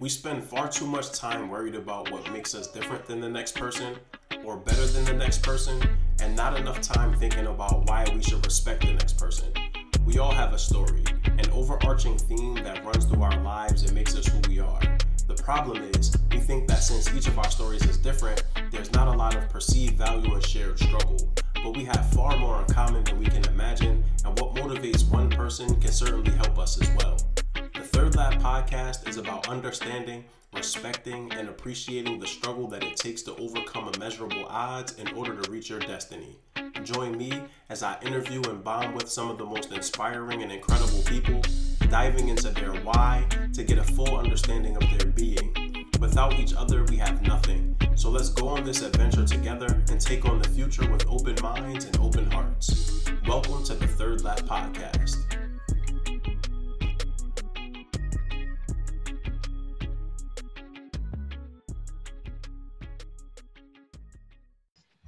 We spend far too much time worried about what makes us different than the next person or better than the next person, and not enough time thinking about why we should respect the next person. We all have a story, an overarching theme that runs through our lives and makes us who we are. The problem is, we think that since each of our stories is different, there's not a lot of perceived value and shared struggle. But we have far more in common than we can imagine, and what motivates one person can certainly help us as well. Third Lap podcast is about understanding, respecting, and appreciating the struggle that it takes to overcome immeasurable odds in order to reach your destiny. Join me as I interview and bond with some of the most inspiring and incredible people, diving into their why to get a full understanding of their being. Without each other, we have nothing. So let's go on this adventure together and take on the future with open minds and open hearts. Welcome to the Third Lap Podcast.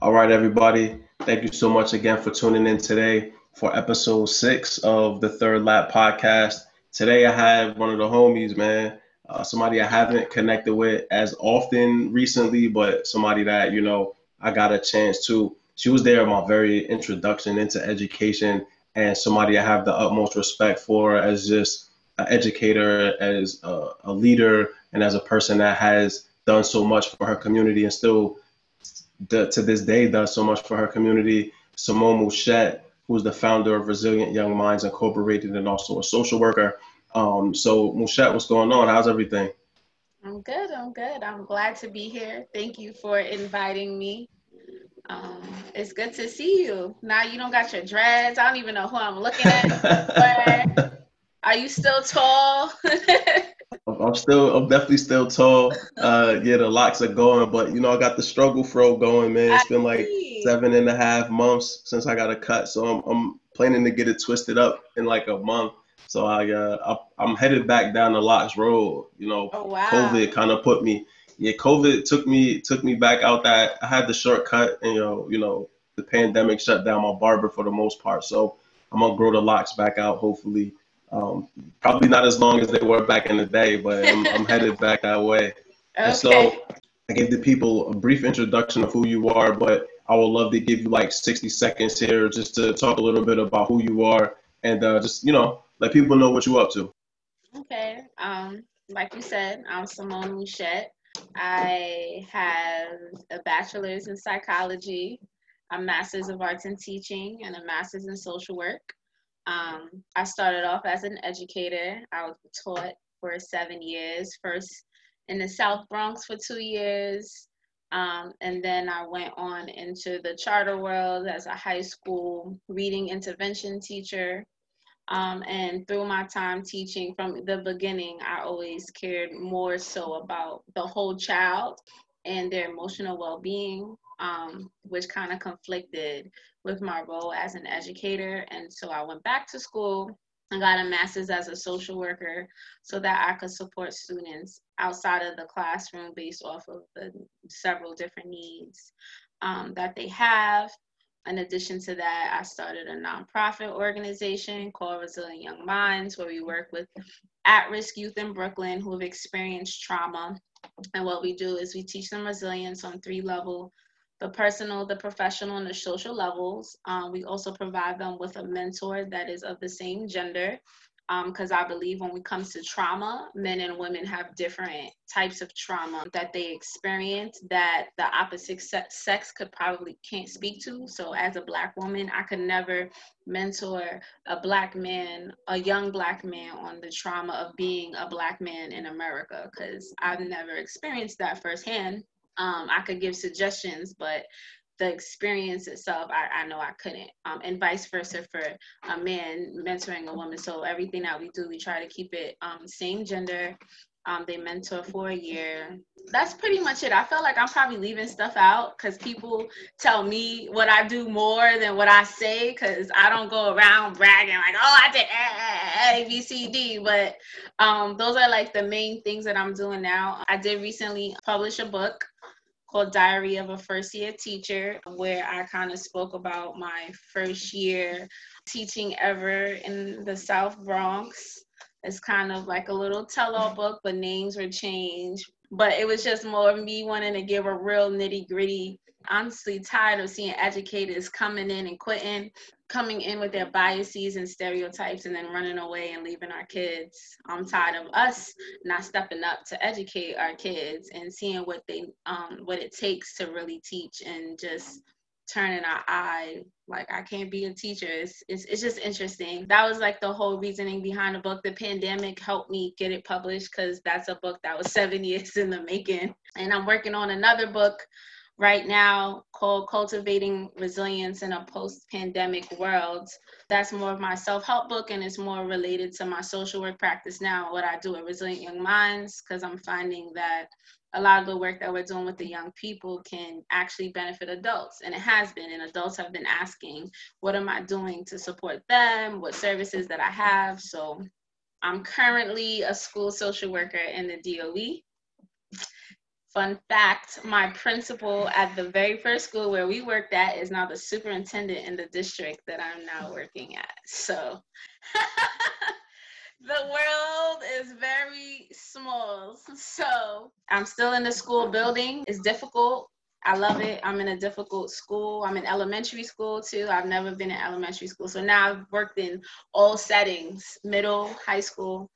All right, everybody. Thank you so much again for tuning in today for episode six of the Third Lap podcast. Today, I have one of the homies, man, uh, somebody I haven't connected with as often recently, but somebody that, you know, I got a chance to. She was there my very introduction into education and somebody I have the utmost respect for as just an educator, as a, a leader, and as a person that has done so much for her community and still to this day does so much for her community. Simone Muschett, who's the founder of Resilient Young Minds Incorporated and also a social worker. Um, so Muschett, what's going on? How's everything? I'm good. I'm good. I'm glad to be here. Thank you for inviting me. Um, it's good to see you. Now you don't got your dreads. I don't even know who I'm looking at. are you still tall? I'm still, I'm definitely still tall. Uh, yeah, the locks are going, but you know, I got the struggle fro going, man. It's been like seven and a half months since I got a cut, so I'm, I'm planning to get it twisted up in like a month. So I, uh, I am headed back down the locks road. You know, oh, wow. COVID kind of put me. Yeah, COVID took me took me back out that I had the shortcut, and you know, you know, the pandemic shut down my barber for the most part. So I'm gonna grow the locks back out, hopefully um, probably not as long as they were back in the day, but I'm, I'm headed back that way. Okay. And so I gave the people a brief introduction of who you are, but I would love to give you like 60 seconds here just to talk a little bit about who you are and uh, just, you know, let people know what you're up to. Okay. Um, like you said, I'm Simone Muschett. I have a bachelor's in psychology, a master's of arts and teaching, and a master's in social work. Um, I started off as an educator. I was taught for seven years, first in the South Bronx for two years. Um, and then I went on into the charter world as a high school reading intervention teacher. Um, and through my time teaching from the beginning, I always cared more so about the whole child and their emotional well being, um, which kind of conflicted with my role as an educator. And so I went back to school and got a master's as a social worker so that I could support students outside of the classroom based off of the several different needs um, that they have. In addition to that, I started a nonprofit organization called Resilient Young Minds, where we work with at risk youth in Brooklyn who have experienced trauma. And what we do is we teach them resilience on three level the personal, the professional, and the social levels. Um, we also provide them with a mentor that is of the same gender because um, I believe when it comes to trauma, men and women have different types of trauma that they experience that the opposite sex could probably can't speak to. So as a black woman, I could never mentor a black man, a young black man on the trauma of being a black man in America because I've never experienced that firsthand um, I could give suggestions, but the experience itself, I, I know I couldn't. Um, and vice versa for a man mentoring a woman. So everything that we do, we try to keep it um, same gender. Um, they mentor for a year. That's pretty much it. I feel like I'm probably leaving stuff out because people tell me what I do more than what I say because I don't go around bragging like, oh, I did A, B, C, D. But um, those are like the main things that I'm doing now. I did recently publish a book called Diary of a First Year Teacher, where I kind of spoke about my first year teaching ever in the South Bronx. It's kind of like a little tell-all mm-hmm. book, but names were changed. But it was just more me wanting to give a real nitty-gritty. Honestly, tired of seeing educators coming in and quitting, coming in with their biases and stereotypes, and then running away and leaving our kids. I'm tired of us not stepping up to educate our kids and seeing what they, um, what it takes to really teach and just turning our eye. Like i can't be a teacher. It's, it's, it's just interesting. That was like the whole reasoning behind the book. The pandemic helped me get it published because that's a book that was seven years in the making. And i'm working on another book right now called cultivating resilience in a post-pandemic world. That's more of my self-help book and it's more related to my social work practice now what i do at resilient young minds because i'm finding that a lot of the work that we're doing with the young people can actually benefit adults and it has been and adults have been asking what am i doing to support them? What services that i have? So i'm currently a school social worker in the doe fun fact my principal at the very first school where we worked at is now the superintendent in the district that i'm now working at so the world is very small. So I'm still in the school building. It's difficult. I love it. I'm in a difficult school. I'm in elementary school too. I've never been in elementary school. So now I've worked in all settings middle, high school,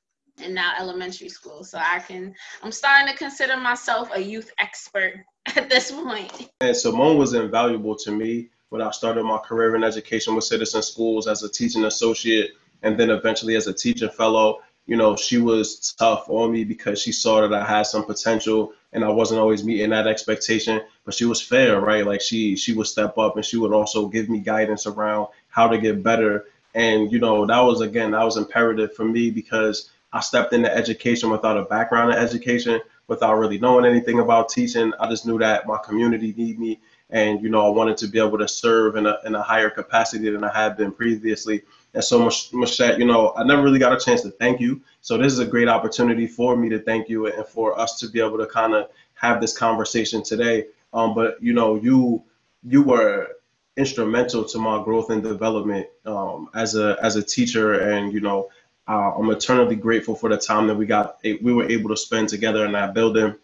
and now elementary school. So I can, I'm starting to consider myself a youth expert at this point. And Simone was invaluable to me when I started my career in education with Citizen Schools as a teaching associate and then eventually as a teaching fellow you know she was tough on me because she saw that i had some potential and i wasn't always meeting that expectation but she was fair right like she she would step up and she would also give me guidance around how to get better and you know that was again that was imperative for me because i stepped into education without a background in education without really knowing anything about teaching i just knew that my community needed me and you know i wanted to be able to serve in a, in a higher capacity than i had been previously and so, Muschett, you know, I never really got a chance to thank you. So this is a great opportunity for me to thank you and for us to be able to kind of have this conversation today. Um, but you know, you you were instrumental to my growth and development um, as a as a teacher, and you know, uh, I'm eternally grateful for the time that we got we were able to spend together in that building.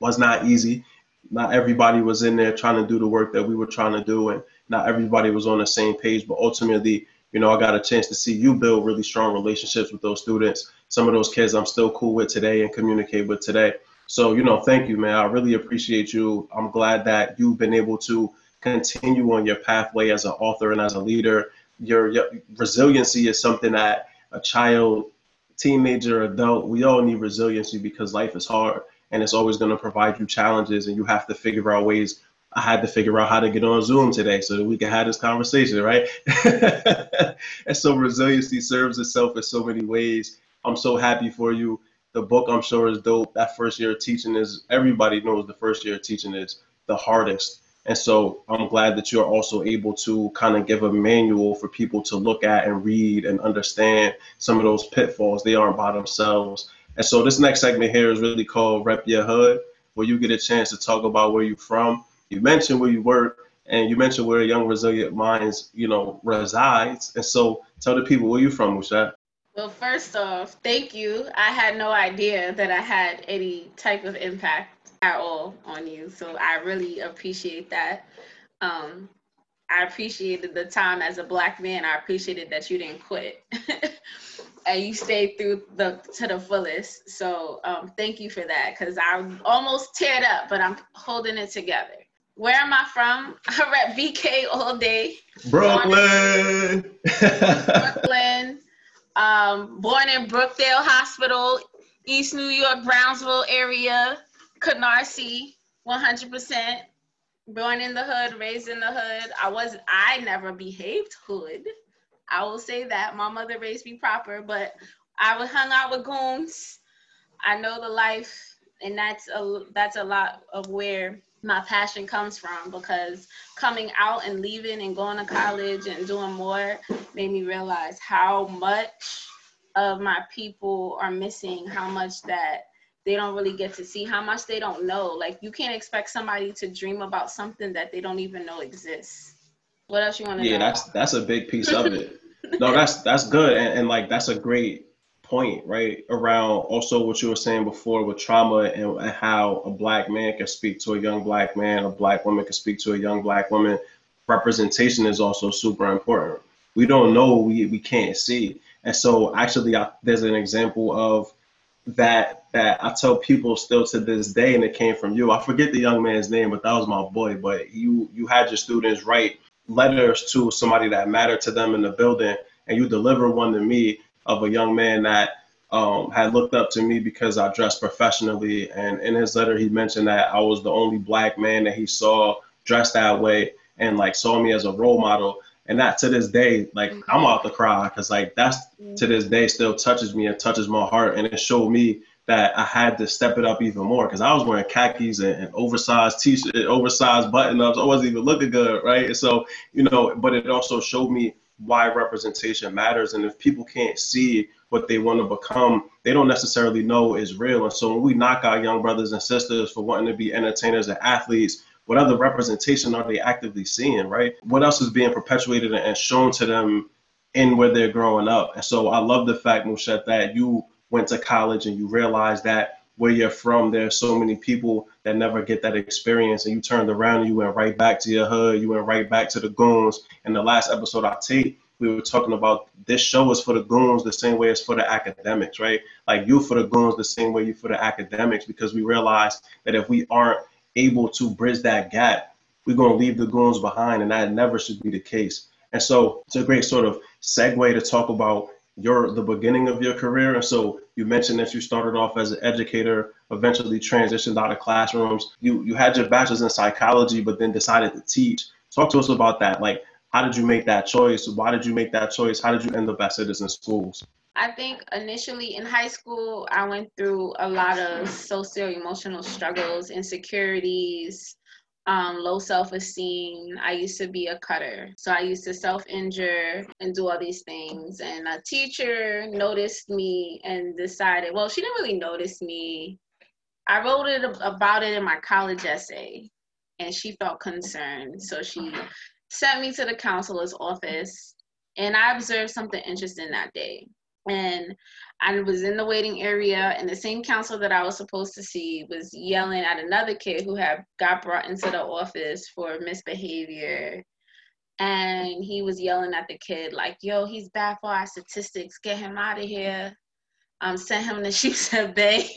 Was not easy. Not everybody was in there trying to do the work that we were trying to do, and not everybody was on the same page. But ultimately, you know, I got a chance to see you build really strong relationships with those students. Some of those kids I'm still cool with today and communicate with today. So, you know, thank you, man. I really appreciate you. I'm glad that you've been able to continue on your pathway as an author and as a leader. Your, your resiliency is something that a child, teenager, adult, we all need resiliency because life is hard and it's always going to provide you challenges and you have to figure out ways I had to figure out how to get on Zoom today so that we can have this conversation, right? and so resiliency serves itself in so many ways. I'm so happy for you. The book I'm sure is dope. That first year of teaching is everybody knows the first year of teaching is the hardest. And so I'm glad that you're also able to kind of give a manual for people to look at and read and understand some of those pitfalls. They aren't by themselves. And so this next segment here is really called Rep Your Hood, where you get a chance to talk about where you're from you mentioned where you work and you mentioned where Young Resilient Minds, you know, resides. And so tell the people where you're from, Muschett. Well, first off, thank you. I had no idea that I had any type of impact at all on you. So I really appreciate that. Um, I appreciated the time as a black man. I appreciated that you didn't quit. and you stayed through the to the fullest. So um, thank you for that because I almost teared up, but I'm holding it together. Where am I from? I rep BK all day. Brooklyn. Brooklyn. Um, born in Brookdale Hospital, East New York, Brownsville area, Canarsie, 100%. Born in the hood, raised in the hood. I was, I never behaved hood. I will say that. My mother raised me proper, but I would hung out with goons. I know the life, and that's a that's a lot of where my passion comes from because coming out and leaving and going to college and doing more made me realize how much of my people are missing, how much that they don't really get to see, how much they don't know. Like you can't expect somebody to dream about something that they don't even know exists. What else you want to yeah, know? That's that's a big piece of it. no, that's that's good, and, and like that's a great point, right? Around also what you were saying before with trauma and, and how a black man can speak to a young black man, a black woman can speak to a young black woman. Representation is also super important. We don't know, we, we can't see. And so actually I, there's an example of that that I tell people still to this day, and it came from you. I forget the young man's name, but that was my boy. But you you had your students write letters to somebody that mattered to them in the building, and you delivered one to me of a young man that um, had looked up to me because I dressed professionally. And in his letter, he mentioned that I was the only black man that he saw dressed that way and like saw me as a role model. And that to this day, like mm-hmm. I'm out the cry because like that's to mm-hmm. this day still touches me and touches my heart. And it showed me that I had to step it up even more because I was wearing khakis and, and oversized t-shirt, oversized button-ups. I wasn't even looking good, right? And so, you know, but it also showed me why representation matters. And if people can't see what they want to become, they don't necessarily know is real. And so when we knock out young brothers and sisters for wanting to be entertainers and athletes, what other representation are they actively seeing, right? What else is being perpetuated and shown to them in where they're growing up? And so I love the fact, Muschett, that you went to college and you realized that where you're from, there's so many people that never get that experience. And you turned around and you went right back to your hood. You went right back to the goons. In the last episode I taped, we were talking about this show is for the goons the same way it's for the academics, right? Like you for the goons the same way you for the academics, because we realize that if we aren't able to bridge that gap, we're going to leave the goons behind, and that never should be the case. And so it's a great sort of segue to talk about your the beginning of your career. And so you mentioned that you started off as an educator, eventually transitioned out of classrooms. You you had your bachelor's in psychology, but then decided to teach. Talk to us about that. Like, how did you make that choice? Why did you make that choice? How did you end up at Citizen Schools? I think initially in high school, I went through a lot of socio emotional struggles, insecurities, um, low self esteem. I used to be a cutter. So I used to self injure and do all these things. And a teacher noticed me and decided, well, she didn't really notice me. I wrote it about it in my college essay and she felt concerned. So she sent me to the counselor's office and I observed something interesting that day. And I was in the waiting area, and the same counselor that I was supposed to see was yelling at another kid who had got brought into the office for misbehavior. And he was yelling at the kid, like, yo, he's bad for our statistics. Get him out of here um, sent him to Sheepshead Bay.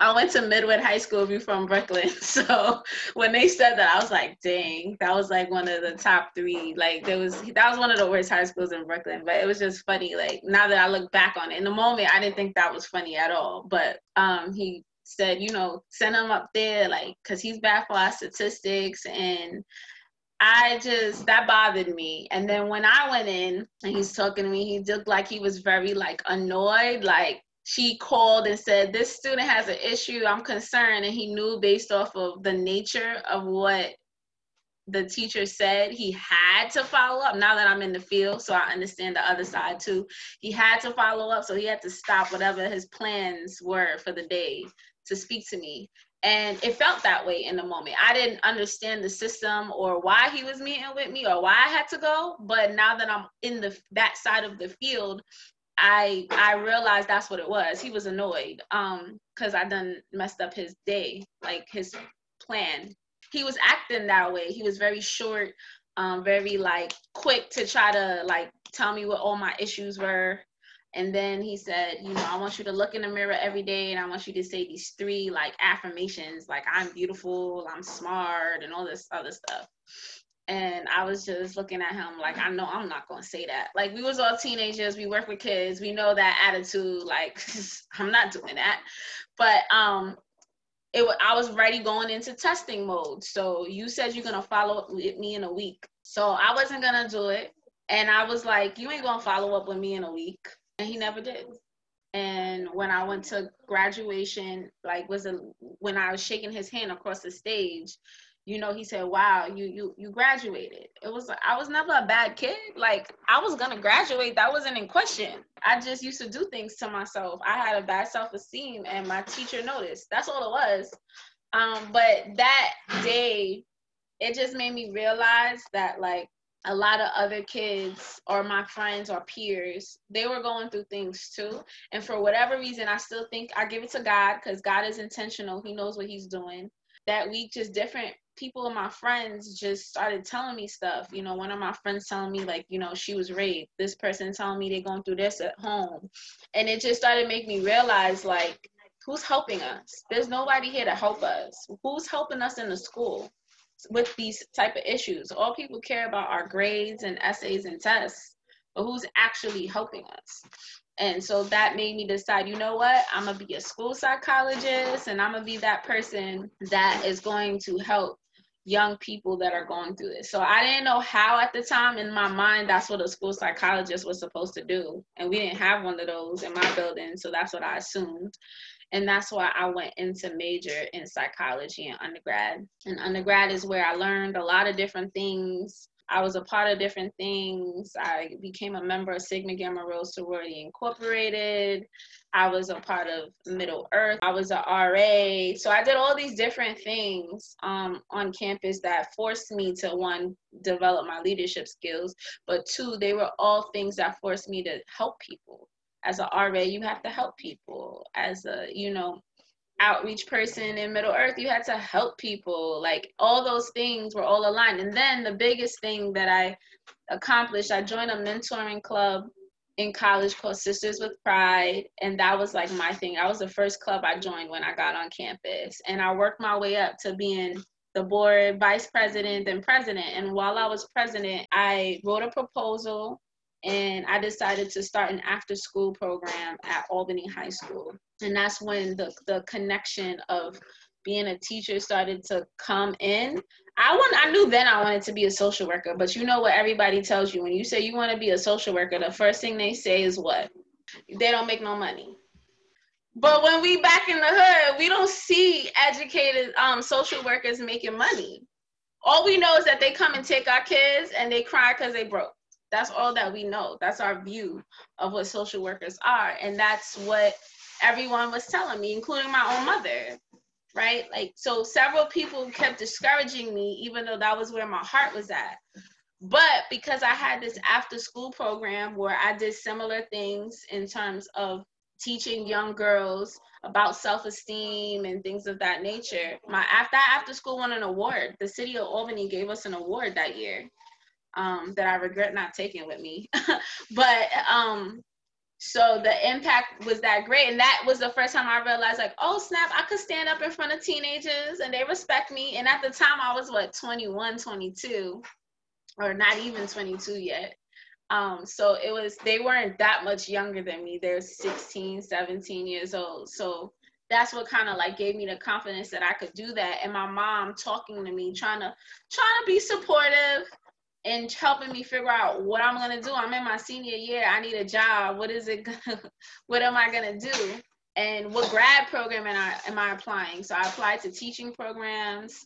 I went to Midwood High School be from Brooklyn. So when they said that, I was like, dang, that was like one of the top three. Like there was that was one of the worst high schools in Brooklyn. But it was just funny. Like now that I look back on it, in the moment I didn't think that was funny at all. But um he said, you know, send him up there, like, cause he's bad for our statistics and I just that bothered me. And then when I went in and he's talking to me, he looked like he was very like annoyed, like she called and said this student has an issue i'm concerned and he knew based off of the nature of what the teacher said he had to follow up. Now that i'm in the field so i understand the other side too. He had to follow up so he had to stop whatever his plans were for the day to speak to me. And it felt that way in the moment. I didn't understand the system or why he was meeting with me or why i had to go but now that i'm in the that side of the field I I realized that's what it was. He was annoyed um because I done messed up his day, like his plan. He was acting that way. He was very short, um, very like quick to try to like tell me what all my issues were. And then he said, you know, I want you to look in the mirror every day and I want you to say these three like affirmations, like I'm beautiful, I'm smart, and all this other stuff and I was just looking at him like I know I'm not gonna say that. Like we was all teenagers, we work with kids, we know that attitude. Like I'm not doing that. But um, it I was ready going into testing mode. So you said you're gonna follow up with me in a week. So I wasn't gonna do it, and I was like, you ain't gonna follow up with me in a week, and he never did. And when I went to graduation, like was a when I was shaking his hand across the stage, you know, he said, "Wow, you you you graduated." It was I was never a bad kid. Like I was gonna graduate. That wasn't in question. I just used to do things to myself. I had a bad self esteem, and my teacher noticed. That's all it was. Um, but that day, it just made me realize that like a lot of other kids or my friends or peers, they were going through things too. And for whatever reason, I still think I give it to God because God is intentional. He knows what He's doing. That week, just different people of my friends just started telling me stuff. You know, one of my friends telling me like, you know, she was raped. This person telling me they're going through this at home, and it just started making me realize like, who's helping us? There's nobody here to help us. Who's helping us in the school with these type of issues? All people care about are grades and essays and tests, but who's actually helping us? And so that made me decide, you know what? I'm going to be a school psychologist and I'm going to be that person that is going to help young people that are going through this. So I didn't know how at the time in my mind that's what a school psychologist was supposed to do. And we didn't have one of those in my building, so that's what I assumed. And that's why I went into major in psychology in undergrad. And undergrad is where I learned a lot of different things I was a part of different things. I became a member of Sigma Gamma Rho Sorority Incorporated. I was a part of Middle Earth. I was a RA. So I did all these different things um, on campus that forced me to one, develop my leadership skills, but two, they were all things that forced me to help people. As a RA, you have to help people. As a, you know, outreach person in Middle Earth, you had to help people. Like all those things were all aligned. And then the biggest thing that I accomplished, I joined a mentoring club in college called Sisters with Pride. And that was like my thing. I was the first club I joined when I got on campus. And I worked my way up to being the board vice president and president. And while I was president, I wrote a proposal and I decided to start an after school program at Albany High School. And that's when the, the connection of being a teacher started to come in. I want I knew then I wanted to be a social worker, but you know what everybody tells you when you say you want to be a social worker, the first thing they say is what? They don't make no money. But when we back in the hood, we don't see educated um, social workers making money. All we know is that they come and take our kids and they cry because they broke. That's all that we know. That's our view of what social workers are. And that's what everyone was telling me, including my own mother. Right? Like, so several people kept discouraging me, even though that was where my heart was at. But because I had this after school program where I did similar things in terms of teaching young girls about self-esteem and things of that nature. My after after school won an award. The city of Albany gave us an award that year um, that I regret not taking with me. but um, so the impact was that great. And that was the first time I realized, like, oh, snap, I could stand up in front of teenagers and they respect me. And at the time, I was what, 21, 22, or not even 22 yet. Um, so it was, they weren't that much younger than me. They're 16, 17 years old. So that's what kind of like gave me the confidence that I could do that. And my mom talking to me, trying to, trying to be supportive and helping me figure out what I'm gonna do. I'm in my senior year. I need a job. What is it? Gonna, what am I gonna do? And what grad program am I, am I applying? So I applied to teaching programs.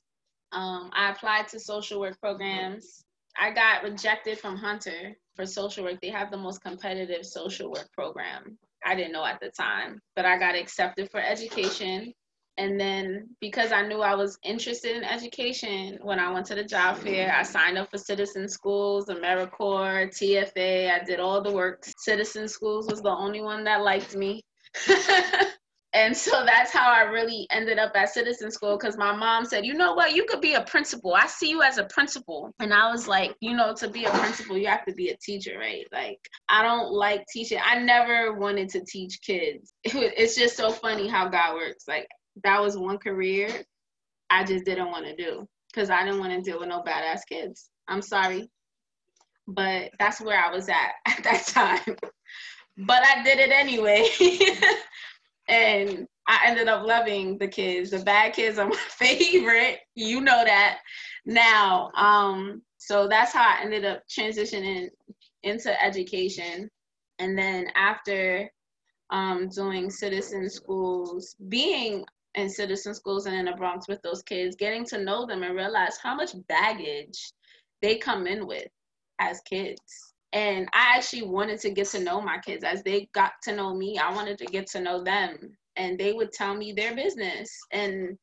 Um, I applied to social work programs. I got rejected from Hunter for social work. They have the most competitive social work program. I didn't know at the time, but I got accepted for education and then because I knew I was interested in education, when I went to the job fair, I signed up for Citizen Schools, AmeriCorps, TFA. I did all the work. Citizen Schools was the only one that liked me. and so that's how I really ended up at Citizen School because my mom said, you know what, you could be a principal. I see you as a principal. And I was like, you know, to be a principal, you have to be a teacher, right? Like, I don't like teaching. I never wanted to teach kids. It's just so funny how God works. Like, that was one career I just didn't want to do because I didn't want to deal with no badass kids. I'm sorry, but that's where I was at at that time. But I did it anyway. and I ended up loving the kids. The bad kids are my favorite. You know that now. Um, so that's how I ended up transitioning into education. And then after um, doing citizen schools, being in citizen schools and in the Bronx with those kids, getting to know them and realize how much baggage they come in with as kids. And I actually wanted to get to know my kids as they got to know me. I wanted to get to know them, and they would tell me their business. And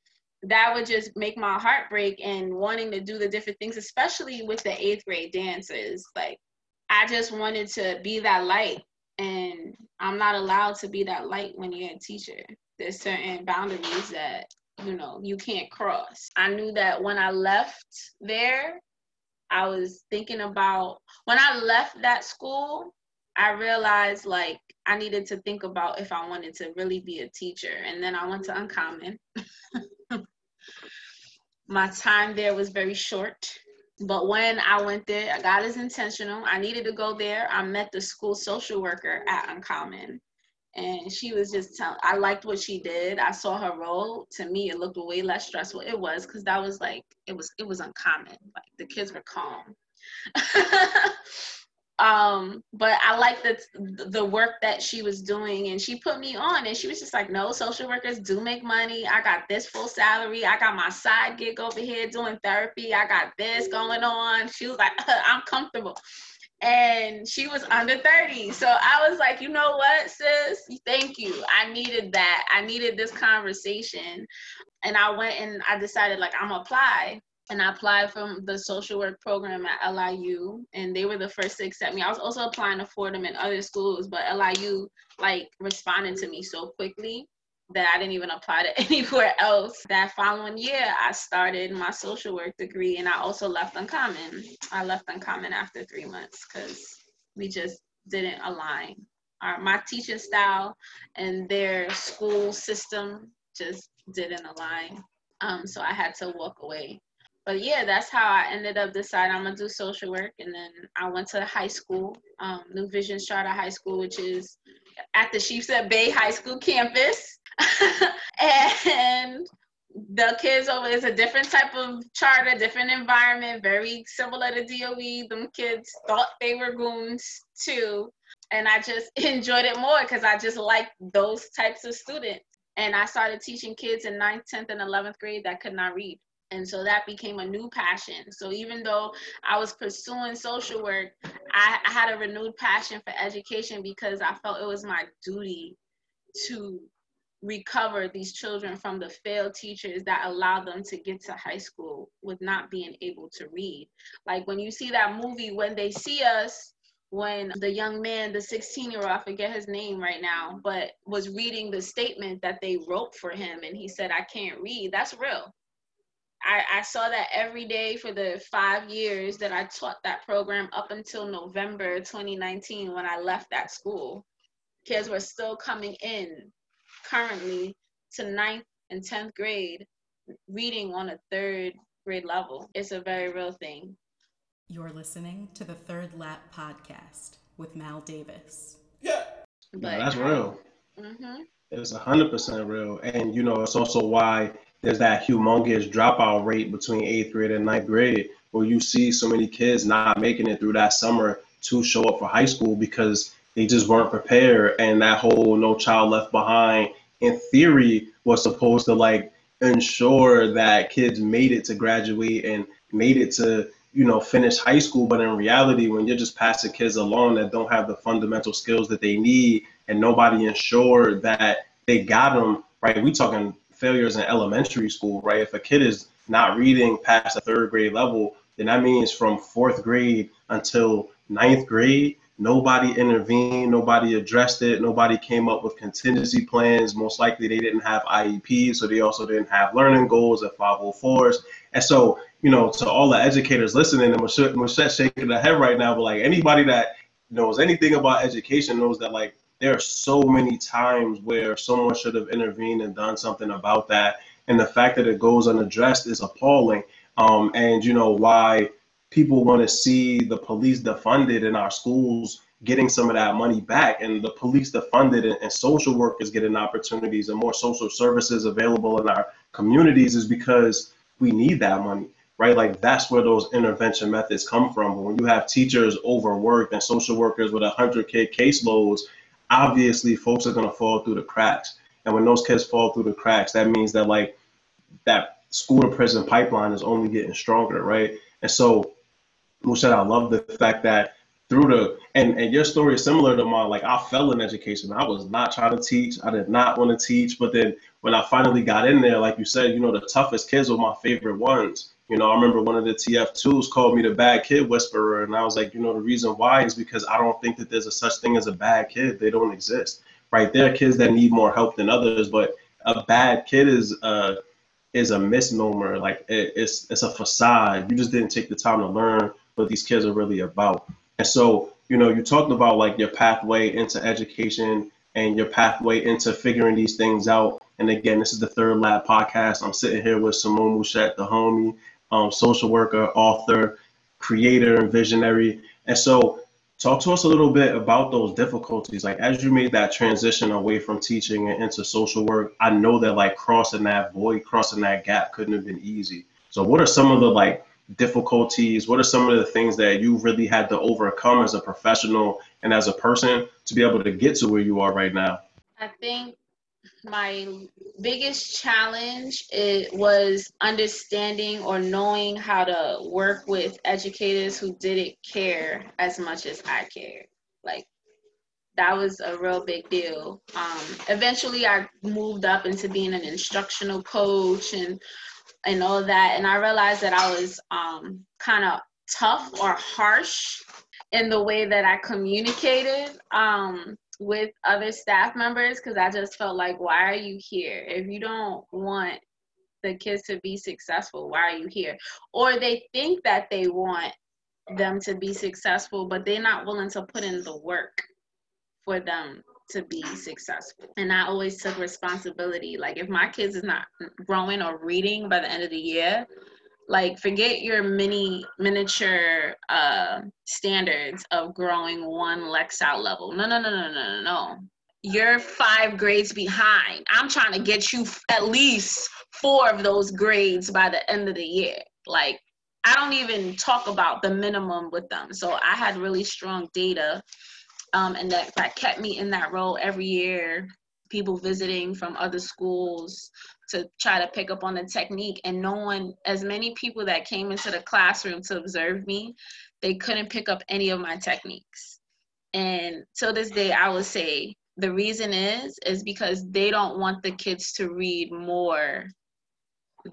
that would just make my heart break and wanting to do the different things, especially with the eighth grade dances. Like, I just wanted to be that light, and I'm not allowed to be that light when you're a teacher. There's certain boundaries that you know you can't cross. I knew that when I left there, I was thinking about when I left that school, I realized like I needed to think about if I wanted to really be a teacher. And then I went to Uncommon. My time there was very short. But when I went there, God is intentional. I needed to go there. I met the school social worker at Uncommon. And she was just telling, I liked what she did. I saw her role. To me, it looked way less stressful. It was because that was like, it was, it was uncommon. Like the kids were calm. um but i like the the work that she was doing and she put me on and she was just like no social workers do make money i got this full salary i got my side gig over here doing therapy i got this going on she was like i'm comfortable and she was under 30 so i was like you know what sis? Thank you. I needed that. I needed this conversation. And i went and i decided like i'm apply. And I applied from the social work program at LIU, and they were the first to accept me. I was also applying to Fordham and other schools, but LIU like responded to me so quickly that I didn't even apply to anywhere else. That following year, I started my social work degree, and I also left Uncommon. I left Uncommon after three months because we just didn't align. Our, my teaching style and their school system just didn't align. Um, so I had to walk away but yeah, that's how I ended up deciding I'm gonna do social work, and then I went to high school, um, New Vision Charter High School, which is at the Sheepshead Bay High School campus, and the kids over is a different type of charter, different environment, very similar to DOE. Them kids thought they were goons too, and I just enjoyed it more because I just liked those types of students. And I started teaching kids in 9th, 10th, and 11th grade that could not read and so that became a new passion so even though i was pursuing social work I, I, had a renewed passion for education because i felt it was my duty to recover these children from the failed teachers that allow them to get to high school with not being able to read. Like when you see that movie when they see us when the young man the 16 year old i forget his name right now but was reading the statement that they wrote for him and he said i can't read. That's real. I, I saw that every day for the five years that I taught that program up until November 2019 when I left that school. Kids were still coming in currently to ninth and 10th grade reading on a third grade level. It's a very real thing. You're listening to the Third Lap podcast with Mal Davis. Yeah. But, that's real. Mm-hmm. It's 100% real. And, you know, it's also why there's that humongous dropout rate between eighth grade and ninth grade, where you see so many kids not making it through that summer to show up for high school because they just weren't prepared. And that whole No Child Left Behind, in theory, was supposed to like ensure that kids made it to graduate and made it to you know finish high school but in reality when you're just passing kids along that don't have the fundamental skills that they need and nobody ensured that they got them right we talking failures in elementary school, right? If a kid is not reading past the third grade level, then that means from fourth grade until ninth grade, nobody intervened, nobody addressed it, nobody came up with contingency plans. Most likely they didn't have IEPs, so they also didn't have learning goals at 504s. And so, you know, to all the educators listening, and Muschett shaking her head right now, but like anybody that knows anything about education knows that like there are so many times where someone should have intervened and done something about that. And the fact that it goes unaddressed is appalling. Um, and you know why people want to see the police defunded in our schools getting some of that money back and the police defunded and, and social workers getting opportunities and more social services available in our communities is because we need that money right like that's where those intervention methods come from when you have teachers overworked and social workers with 100 kid caseloads obviously folks are going to fall through the cracks. And when those kids fall through the cracks, that means that like that school to prison pipeline is only getting stronger, right? And so, Muschett, I love the fact that through the and and your story is similar to mine. Like I fell in education. I was not trying to teach. I did not want to teach. But then when I finally got in there, like you said, you know, the toughest kids were my favorite ones. You know, I remember one of the TF2s called me the bad kid whisperer. And I was like, you know, the reason why is because I don't think that there's a such thing as a bad kid. They don't exist. Right? There are kids that need more help than others, but a bad kid is uh is a misnomer. Like it, it's it's a facade. You just didn't take the time to learn what these kids are really about. And so, you know, you talked about like your pathway into education and your pathway into figuring these things out. And again, this is the Third Lap podcast. I'm sitting here with Simone Muschett, the homie, um, social worker, author, creator, and visionary. And so, talk to us a little bit about those difficulties. Like, as you made that transition away from teaching and into social work, I know that like crossing that void, crossing that gap couldn't have been easy. So, what are some of the like difficulties? What are some of the things that you really had to overcome as a professional and as a person to be able to get to where you are right now? I think my biggest challenge it was understanding or knowing how to work with educators who didn't care as much as I cared. Like that was a real big deal. Um, eventually, I moved up into being an instructional coach and and all that, and I realized that I was um, kind of tough or harsh in the way that I communicated. Um, with other staff members because I just felt like, why are you here? If you don't want the kids to be successful, why are you here? Or they think that they want them to be successful, but they're not willing to put in the work for them to be successful. And I always took responsibility. Like if my kids is not growing or reading by the end of the year, like forget your mini miniature uh, standards of growing one Lexile level. No, no, no, no, no, no, no. You're five grades behind. I'm trying to get you at least four of those grades by the end of the year. Like I don't even talk about the minimum with them. So I had really strong data, um, and that that kept me in that role every year. People visiting from other schools, to try to pick up on the technique and no one as many people that came into the classroom to observe me they couldn't pick up any of my techniques. And to this day i would say the reason is is because they don't want the kids to read more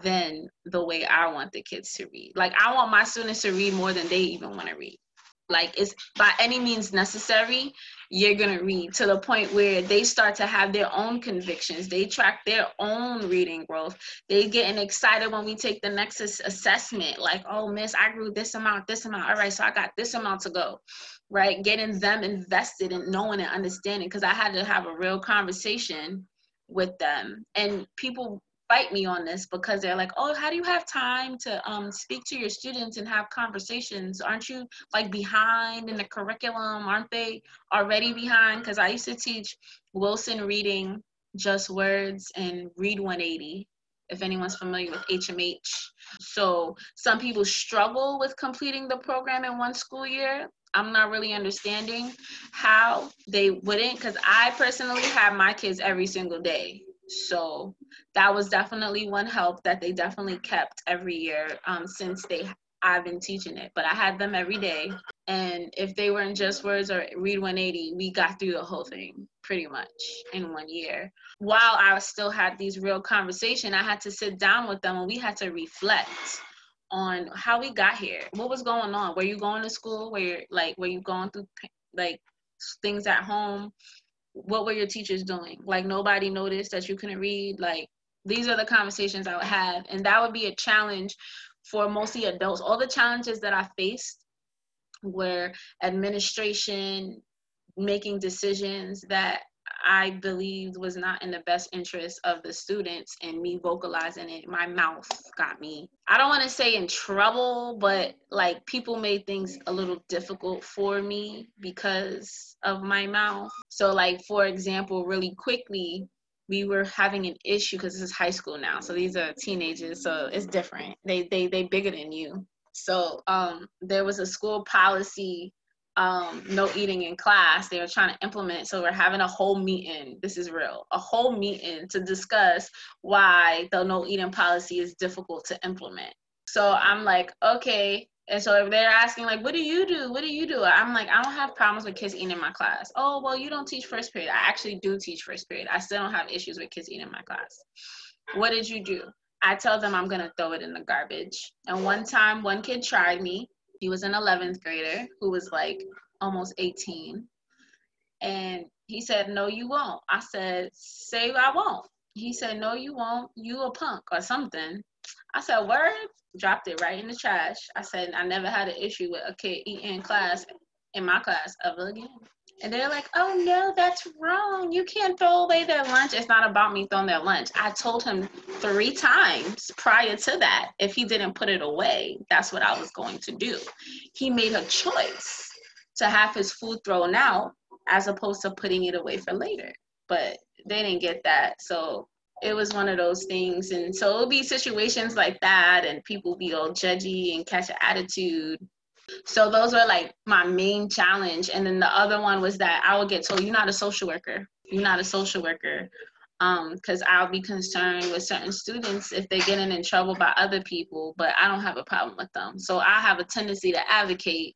than the way i want the kids to read. Like i want my students to read more than they even want to read like it's by any means necessary you're going to read to the point where they start to have their own convictions. They track their own reading growth. They getting excited when we take the nexus assessment. Like oh miss i grew this amount this amount. All right so i got this amount to go. Right? Getting them invested in knowing and understanding because i had to have a real conversation with them. And people fight me on this because they're like, "Oh, how do you have time to um, speak to your students and have conversations? Aren't you like behind in the curriculum? Aren't they already behind?" Because I used to teach Wilson reading, just words, and read 180. If anyone's familiar with HMH, so some people struggle with completing the program in one school year. I'm not really understanding how they wouldn't, because I personally have my kids every single day so that was definitely one help that they definitely kept every year um, since they I've been teaching it. But I had them every day, and if they were in just words or read 180, we got through the whole thing pretty much in one year. While I still had these real conversation, I had to sit down with them and we had to reflect on how we got here. What was going on? Were you going to school? Were you like were you going through like things at home? What were your teachers doing? Like nobody noticed that you couldn't read. Like these are the conversations I would have, and that would be a challenge for mostly adults. All the challenges that I faced were administration, making decisions that I believed was not in the best interest of the students and me vocalizing it. My mouth got me, I don't want to say in trouble, but like people made things a little difficult for me because of my mouth. So, like, for example, really quickly, we were having an issue because this is high school now. So these are teenagers, so it's different. They they they bigger than you. So um there was a school policy um, no eating in class. They were trying to implement. So we're having a whole meeting. This is real. A whole meeting to discuss why the no eating policy is difficult to implement. So I'm like, okay, And so if they're asking like, what do you do? What do you do? I'm like, I don't have problems with kids eating in my class. Oh, well, you don't teach first period. I actually do teach first period. I still don't have issues with kids eating in my class. What did you do? I tell them I'm gonna throw it in the garbage. And one time, one kid tried me. He was an 11th grader who was like almost 18. And he said, No, you won't. I said, Say I won't. He said, No, you won't. You a punk or something. I said, Word? Dropped it right in the trash. I said, I never had an issue with a kid eating in class, in my class, ever again. And they're like, oh no, that's wrong. You can't throw away their lunch. It's not about me throwing their lunch. I told him three times prior to that, if he didn't put it away, that's what I was going to do. He made a choice to have his food thrown out as opposed to putting it away for later. But they didn't get that. So it was one of those things. And so it'll be situations like that, and people be all judgy and catch an attitude. So those were like my main challenge. And then the other one was that I would get told, You're not a social worker. You're not a social worker. Because um, I'll be concerned with certain students if they're getting in trouble by other people, but I don't have a problem with them. So I have a tendency to advocate.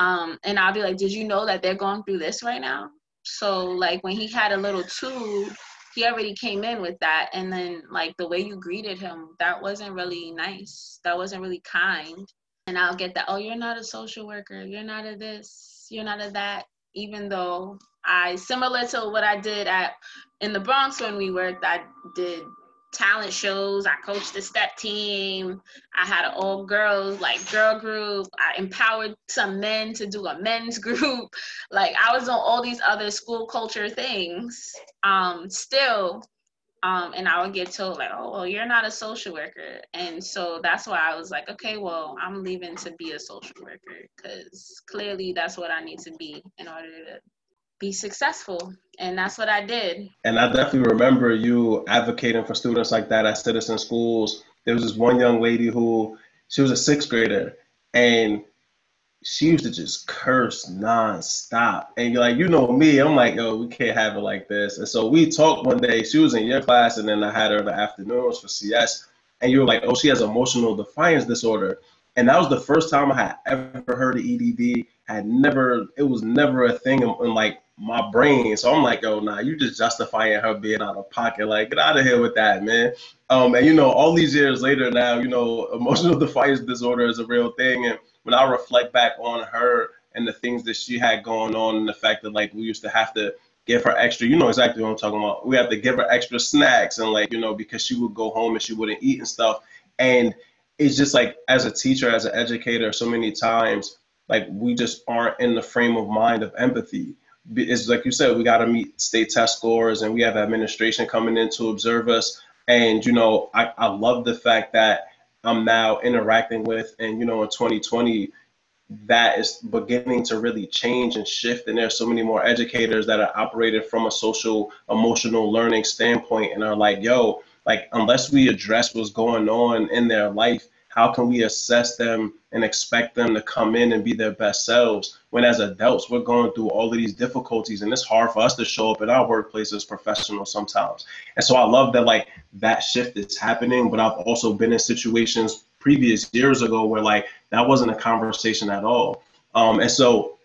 Um, and I'll be like, Did you know that they're going through this right now? So, like, when he had a little tube he already came in with that and then like the way you greeted him that wasn't really nice that wasn't really kind and i'll get that oh you're not a social worker you're not a this you're not a that even though i similar to what i did at in the bronx when we worked i did talent shows. I coached the step team. I had an all girls like girl group. I empowered some men to do a men's group. Like I was on all these other school culture things. Um, still, um, and I would get told like, "Oh, well, you're not a social worker," and so that's why I was like, "Okay, well, I'm leaving to be a social worker because clearly that's what I need to be in order to be successful. And that's what I did. And I definitely remember you advocating for students like that at citizen schools. There was this one young lady who she was a sixth grader and she used to just curse nonstop. And you're like, you know me, I'm like, oh, we can't have it like this. And so we talked one day. She was in your class, and then I had her in the afternoons for CS. And you were like, oh, she has emotional defiance disorder. And that was the first time I had ever heard of EDD. Had never, it was never a thing in, in like my brain. So I'm like, oh, nah, you just justifying her being out of pocket. Like, get out of here with that, man. Um, and you know, all these years later now, you know, emotional defiance disorder is a real thing. And when I reflect back on her and the things that she had going on, and the fact that like we used to have to give her extra, you know exactly what I'm talking about. We have to give her extra snacks and like, you know, because she would go home and she wouldn't eat and stuff. And it's just like as a teacher, as an educator, so many times, like we just aren't in the frame of mind of empathy it's like you said, we got to meet state test scores, and we have administration coming in to observe us. And you know, I, I love the fact that I'm now interacting with, and you know, in 2020, that is beginning to really change and shift. And there's so many more educators that are operated from a social emotional learning standpoint, and are like, yo, like unless we address what's going on in their life how can we assess them and expect them to come in and be their best selves when as adults we're going through all of these difficulties and it's hard for us to show up in our workplace as professionals sometimes. And so i love that like that shift is happening but i've also been in situations previous years ago where like that wasn't a conversation at all. Um, and so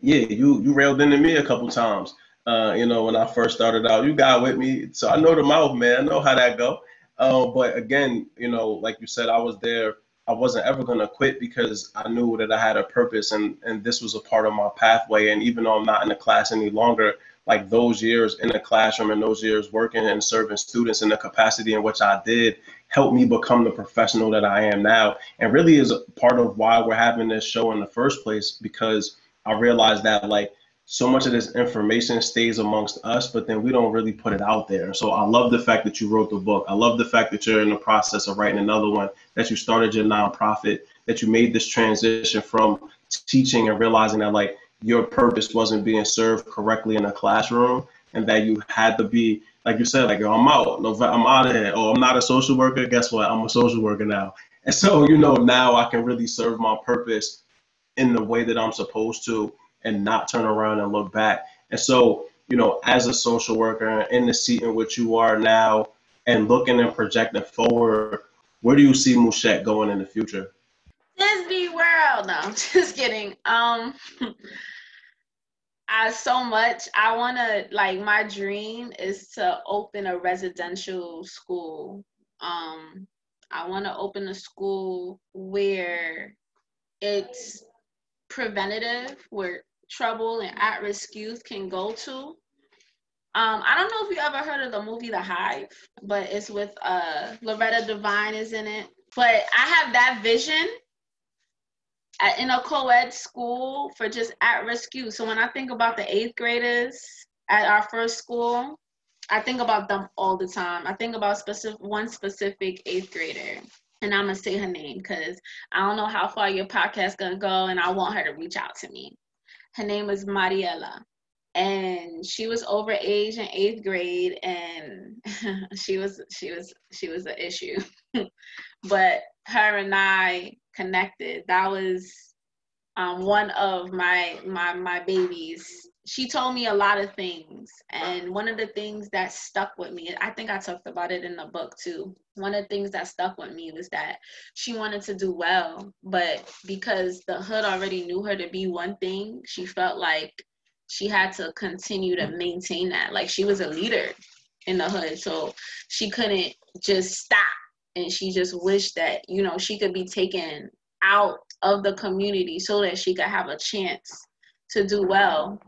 yeah you you railed into me a couple times uh, you know when i first started out. You got with me so i know the mouth man. I know how that go um, but again, you know, like you said, I was there. I wasn't ever gonna quit because I knew that I had a purpose and and this was a part of my pathway. And even though I'm not in the class any longer, like those years in the classroom and those years working and serving students in the capacity in which I did helped me become the professional that I am now. And really is a part of why we're having this show in the first place because I realized that like so much of this information stays amongst us, but then we don't really put it out there. So I love the fact that you wrote the book. I love the fact that you're in the process of writing another one, that you started your nonprofit, that you made this transition from teaching and realizing that like your purpose wasn't being served correctly in a classroom and that you had to be like you said, like I'm out, I'm out of here. Oh, I'm not a social worker. Guess what? I'm a social worker now. And so, you know, now I can really serve my purpose in the way that I'm supposed to and not turn around and look back. And so, you know, as a social worker in the seat in which you are now and looking and projecting forward, where do you see Muschett going in the future? Disney hell no. Just kidding. Um I so much I want to like my dream is to open a residential school. Um I want to open a school where it's preventative where trouble and at-risk youth can go to. Um, I don't know if you ever heard of the movie The Hive, but it's with uh, Loretta Devine is in it. But I have that vision at, in a co-ed school for just at-risk youth. So when I think about the eighth graders at our first school, I think about them all the time. I think about specific one specific eighth grader, and I'm gonna say her name because I don't know how far your podcast gonna go, and I want her to reach out to me. Her name was Mariella. and she was over age in eighth grade, and she was she was she was an issue. but her and I connected. That was um, one of my my my babies. She told me a lot of things, and one of the things that stuck with me, I think I talked about it in the book too. One of the things that stuck with me was that she wanted to do well, but because the hood already knew her to be one thing, she felt like she had to continue to maintain that. Like she was a leader in the hood, so she couldn't just stop and she just wished that you know she could be taken out of the community so that she could have a chance to do well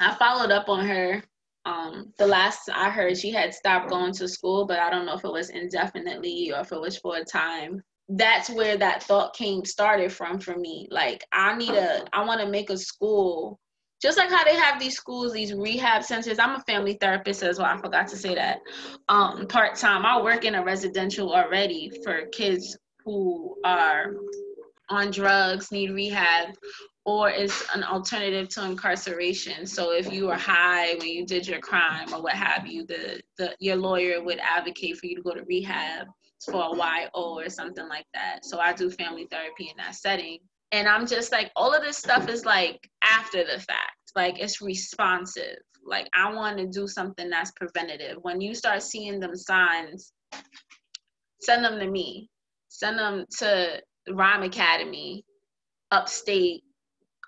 i followed up on her um, the last i heard she had stopped going to school but i don't know if it was indefinitely or if it was for a time that's where that thought came started from for me like i need a i want to make a school just like how they have these schools, these rehab centers. I'm a family therapist as well. I forgot to say that. Um, part time. I work in a residential already for kids who are on drugs, need rehab, or is an alternative to incarceration. So if you were high when you did your crime or what have you, the, the your lawyer would advocate for you to go to rehab for a YO or something like that. So I do family therapy in that setting. And I'm just like, all of this stuff is like after the fact. Like it's responsive. Like I want to do something that's preventative. When you start seeing them signs, send them to me. Send them to Rhyme Academy, upstate,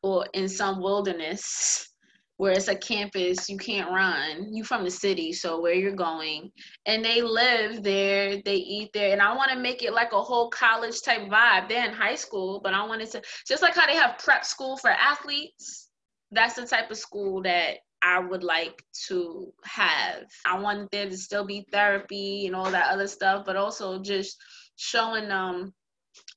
or in some wilderness where it's a campus you can't run. You from the city so where you're going. And they live there they eat there. And i want to make it like a whole college type vibe. They're in high school but i wanted to just like how they have prep school for athletes that's the type of school that I would like to have. I want there to still be therapy and all that other stuff, but also just showing them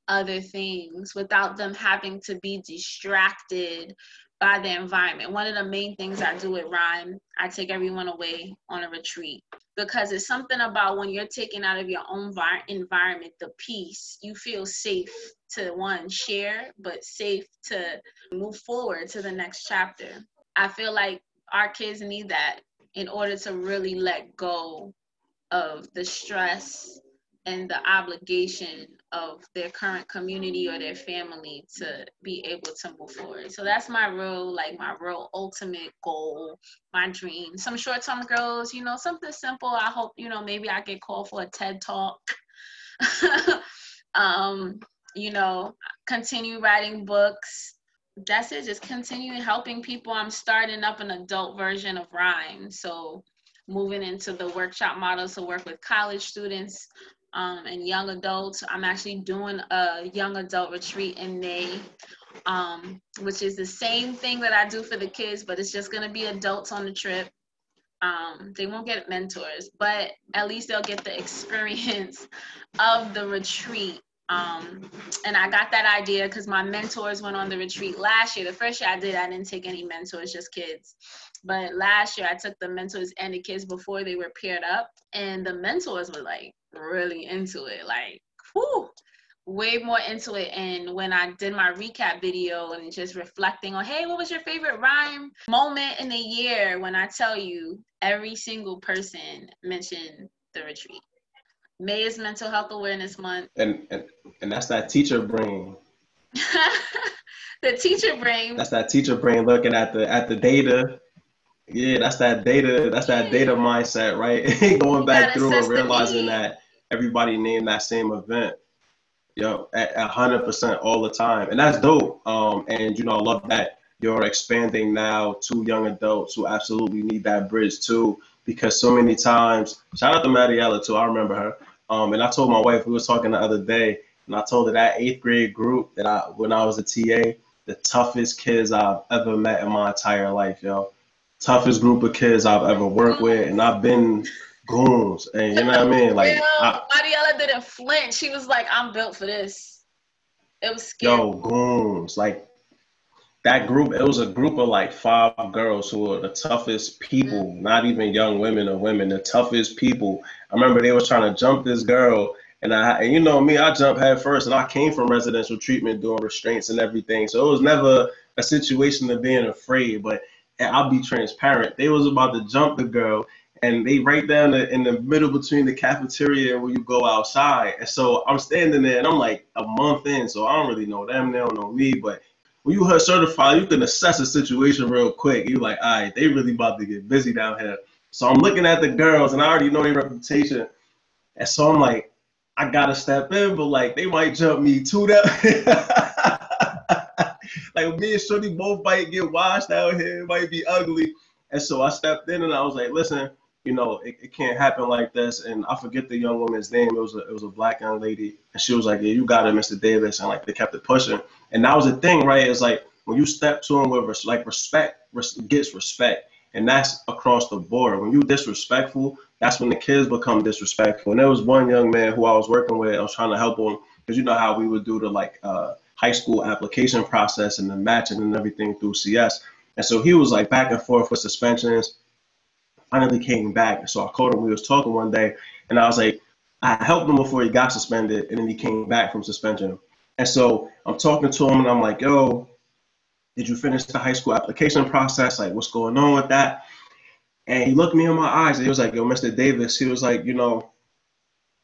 other things without them having to be distracted by the environment. One of the main things I do at Rhyme, I take everyone away on a retreat because it's something about when you're taken out of your own vi- environment, the peace, you feel safe to one, share, but safe to move forward to the next chapter. I feel like our kids need that in order to really let go of the stress and the obligation of their current community or their family to be able to move forward. So that's my real, like my real ultimate goal, my dream. Some short term goals, you know, something simple. I hope, you know, maybe I get called for a TED talk. um, you know, continue writing books. That's it, just continue helping people. I'm starting up an adult version of Rhyme. So moving into the workshop model to work with college students um, and young adults. I'm actually doing a young adult retreat in May, um, which is the same thing that I do for the kids, but it's just going to be adults on the trip. Um, they won't get mentors, but at least they'll get the experience of the retreat. Um, and I got that idea because my mentors went on the retreat last year. The first year I did, I didn't take any mentors, just kids. But last year I took the mentors and the kids before they were paired up, and the mentors were like, really into it, like, whoo, way more into it. And when I did my recap video and just reflecting on, hey, what was your favorite rhyme moment in the year? When I tell you, every single person mentioned the retreat. May is Mental Health Awareness Month. And and, and that's that teacher brain. the teacher brain. That's that teacher brain looking at the at the data. Yeah, that's that data. That's that data mindset, right? Going back through and realizing that everybody named that same event. Yo, at hundred percent all the time, and that's dope. Um, and you know, I love that you're expanding now to young adults who absolutely need that bridge too. Because so many times, shout out to Mariella too. I remember her. Um, and I told my wife we was talking the other day, and I told her that eighth grade group that I when I was a TA, the toughest kids I've ever met in my entire life, yo. Toughest group of kids I've ever worked with, and I've been goons, and you know what I mean. Like I, Mariella didn't flinch. She was like, "I'm built for this." It was scary. Yo, goons, like that group, it was a group of like five girls who were the toughest people, mm. not even young women or women, the toughest people. I remember they was trying to jump this girl, and I, and you know me, I jumped head first, and I came from residential treatment doing restraints and everything, so it was never a situation of being afraid. But I'll be transparent, they was about to jump the girl, and they right down in the middle between the cafeteria where you go outside. And so I'm standing there, and I'm like a month in, so I don't really know them, they don't know me, but when you heard certified, you can assess a situation real quick. You're like, all right, they really about to get busy down here. So I'm looking at the girls and I already know their reputation. And so I'm like, I gotta step in, but like they might jump me to that. like me and Shorty both might get washed out here, it might be ugly. And so I stepped in and I was like, listen, you know, it, it can't happen like this. And I forget the young woman's name. It was a it was a black young lady, and she was like, "Yeah, you got it, Mr. Davis." And like they kept it pushing, and that was the thing, right? It's like when you step to them with res- like respect, res- gets respect, and that's across the board. When you disrespectful, that's when the kids become disrespectful. And there was one young man who I was working with. I was trying to help him because you know how we would do the like uh, high school application process and the matching and everything through CS. And so he was like back and forth with suspensions finally came back. So I called him. We was talking one day, and I was like, I helped him before he got suspended, and then he came back from suspension. And so I'm talking to him, and I'm like, Yo, did you finish the high school application process? Like, what's going on with that? And he looked me in my eyes, and he was like, Yo, Mr. Davis. He was like, you know,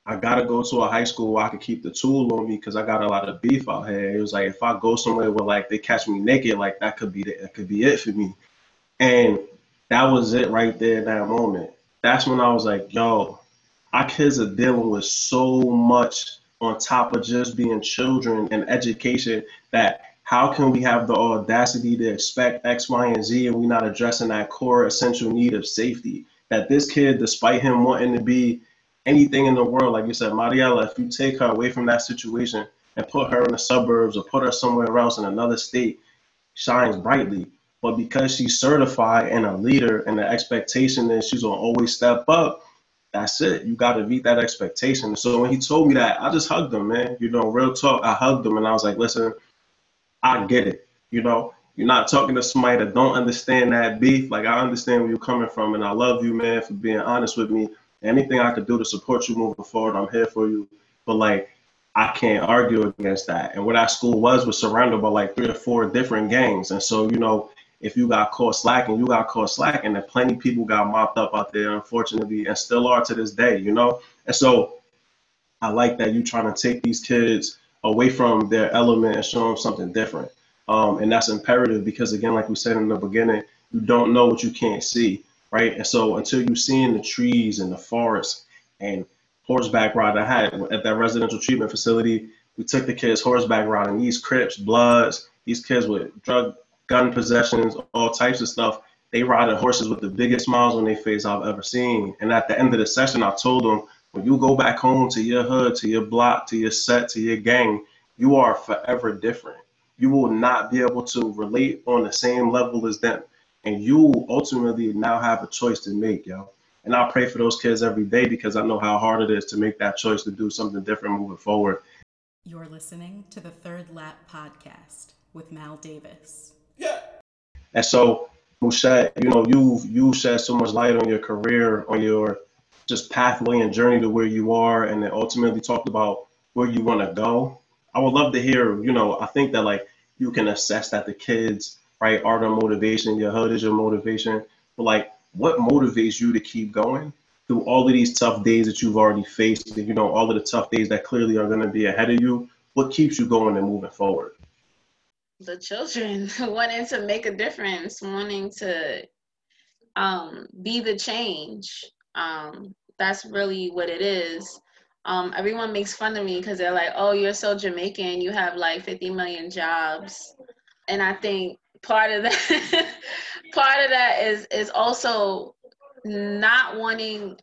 I gotta go to a high school where I could keep the tool on me because I got a lot of beef out here. It was like if I go somewhere where like they catch me naked, like that could be the, that could be it for me. And that was it right there in that moment. That's when I was like, yo, our kids are dealing with so much on top of just being children and education that how can we have the audacity to expect X, Y, and Z and we're not addressing that core essential need of safety? That this kid, despite him wanting to be anything in the world, like you said, Mariella, if you take her away from that situation and put her in the suburbs or put her somewhere else in another state, shines brightly. But because she's certified and a leader, and the expectation that she's gonna always step up, that's it. You got to meet that expectation. So when he told me that, I just hugged him, man. You know, real talk. I hugged him and I was like, listen, I get it. You know, you're not talking to somebody that don't understand that beef. Like I understand where you're coming from, and I love you, man, for being honest with me. Anything I could do to support you moving forward, I'm here for you. But like, I can't argue against that. And what that school was was surrounded by like three or four different gangs, and so you know, if you got caught slacking, you got caught slacking, and plenty people got mopped up out there, unfortunately, and still are to this day, you know. And so, I like that you trying to take these kids away from their element and show them something different. Um, and that's imperative because, again, like we said in the beginning, you don't know what you can't see, right? And so, until you see in the trees and the forest and horseback ride, I had at that residential treatment facility, we took the kids horseback riding. These Crips, Bloods, these kids with drug gun possessions, all types of stuff. They riding horses with the biggest smiles on their face I've ever seen. And at the end of the session, I told them, when you go back home to your hood, to your block, to your set, to your gang, you are forever different. You will not be able to relate on the same level as them. And you ultimately now have a choice to make, yo. And I pray for those kids every day because I know how hard it is to make that choice to do something different moving forward. You're listening to the Third Lap Podcast with Mal Davis. Yeah. And so, Muschett, you know, you've you shed so much light on your career, on your just pathway and journey to where you are, and then ultimately talked about where you want to go. I would love to hear, you know, I think that like you can assess that the kids, right, are their motivation, your hood is your motivation, but like what motivates you to keep going through all of these tough days that you've already faced, you know, all of the tough days that clearly are going to be ahead of you? What keeps you going and moving forward? The children wanting to make a difference, wanting to um, be the change. Um, that's really what it is. Um, everyone makes fun of me because they're like, "Oh, you're so Jamaican. You have like 50 million jobs," and I think part of that, part of that is is also not wanting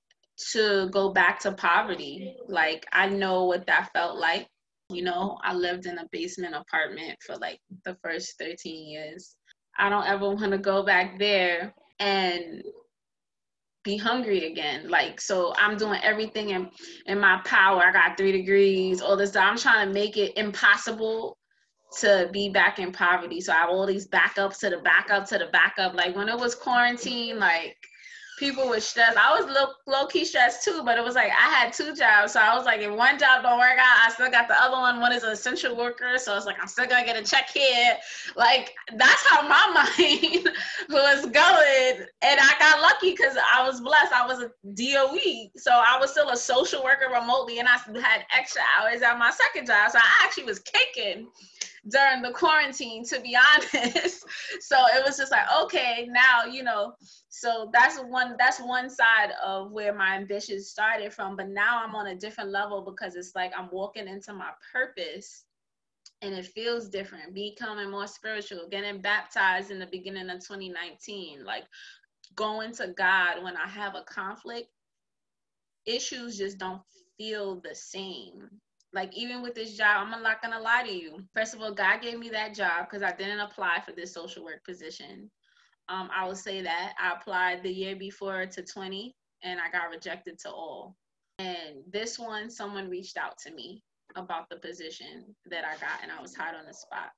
to go back to poverty. Like I know what that felt like. You know, I lived in a basement apartment for like the first 13 years. I don't ever want to go back there and be hungry again. Like, so I'm doing everything in, in my power. I got three degrees, all this. stuff. I'm trying to make it impossible to be back in poverty. So I have all these backups to the backup to the backup. Like when it was quarantine, like people were stressed. I was low, low key stressed too, but it was like I had two jobs. So I was like, if one job don't work out, I still got the other one. One is an essential worker. So it's like, I'm still gonna get a check here. Like that's how my mind was going. And I got lucky because I was blessed. I was a DOE. So I was still a social worker remotely and I had extra hours at my second job. So I actually was kicking during the quarantine, to be honest. so it was just like, okay, now, you know, so that's one that's one side of where my ambitions started from. But now I'm on a different level because it's like I'm walking into my purpose and it feels different, becoming more spiritual, getting baptized in the beginning of 2019, like going to God when I have a conflict, issues just don't feel the same like even with this job, I'm not gonna lie to you. First of all, God gave me that job because I didn't apply for this social work position. Um, I will say that I applied the year before to 20 and I got rejected to all. And this one, someone reached out to me about the position that I got, and I was hot on the spot.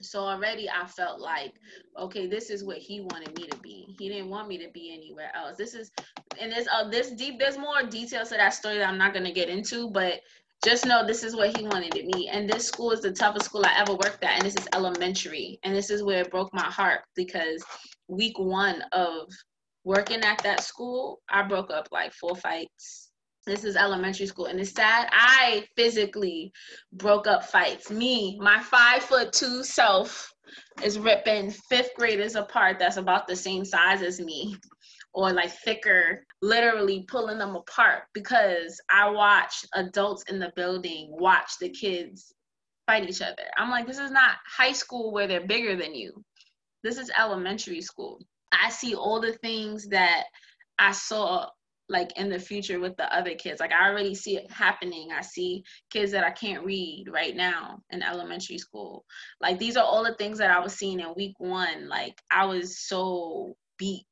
So already I felt like, okay, this is what he wanted me to be. He didn't want me to be anywhere else. This is, and there's uh, this deep. There's more details to that story that I'm not gonna get into, but just know this is what he wanted to. And this school is the toughest school I ever worked at, and this is elementary. And this is where it broke my heart because week one of working at that school, I broke up like four fights. This is elementary school, and it's sad. I physically broke up fights. Me, my five foot two self, is ripping fifth graders apart that's about the same size as me or like thicker, literally pulling them apart because I watch adults in the building watch the kids fight each other. I'm like, this is not high school where they're bigger than you. This is elementary school. I see all the things that I saw like in the future with the other kids. Like I already see it happening. I see kids that I can't read right now in elementary school. Like these are all the things that I was seeing in week one. Like I was so beat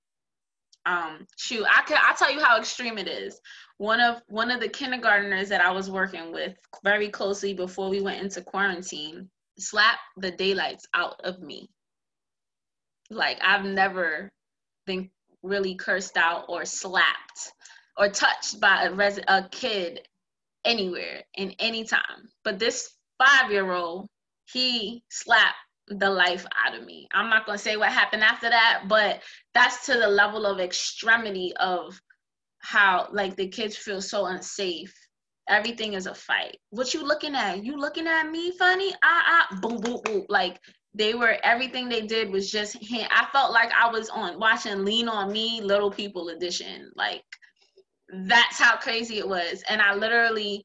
um shoot i can i tell you how extreme it is. One of one of the kindergarteners that i was working with very closely before we went into quarantine slapped the daylights out of me. Like i've never been really cursed out or slapped or touched by a, res- a kid anywhere in any time. But this five year old he slapped the life out of me. I'm not going to say what happened after that, but that's to the level of extremity of how like the kids feel so unsafe. Everything is a fight. What you looking at? You looking at me funny? Ah ah boom boom boom. Like they were everything they did was just I felt like I was on watching Lean on Me, Little People edition. Like that's how crazy it was. And I literally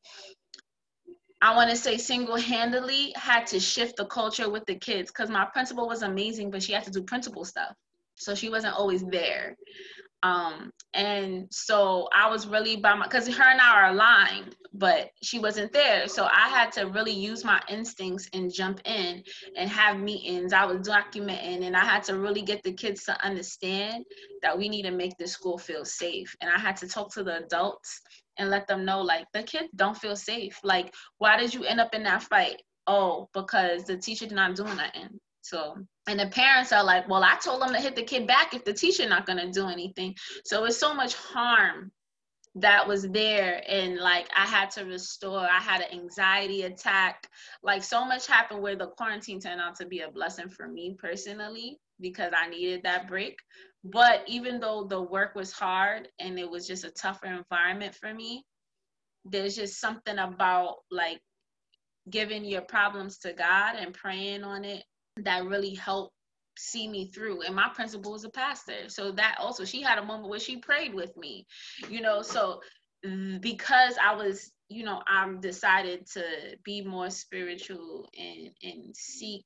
I want to say single handedly had to shift the culture with the kids because my principal was amazing, but she had to do principal stuff. So she wasn't always there. Um, and so I was really by my, because her and I are aligned, but she wasn't there. So I had to really use my instincts and jump in and have meetings. I was documenting and I had to really get the kids to understand that we need to make this school feel safe. And I had to talk to the adults and let them know like the kids don't feel safe. Like, why did you end up in that fight? Oh, because the teacher did not do nothing. So, and the parents are like, well, I told them to hit the kid back if the teacher not gonna do anything. So it's so much harm that was there and like i had to restore i had an anxiety attack like so much happened where the quarantine turned out to be a blessing for me personally because i needed that break but even though the work was hard and it was just a tougher environment for me, there's just something about like giving your problems to God and praying on it that really helped see me through. And my principal was a pastor. So that also, she had a moment where she prayed with me, you know. So because I was you know, I'm decided to be more spiritual and and seek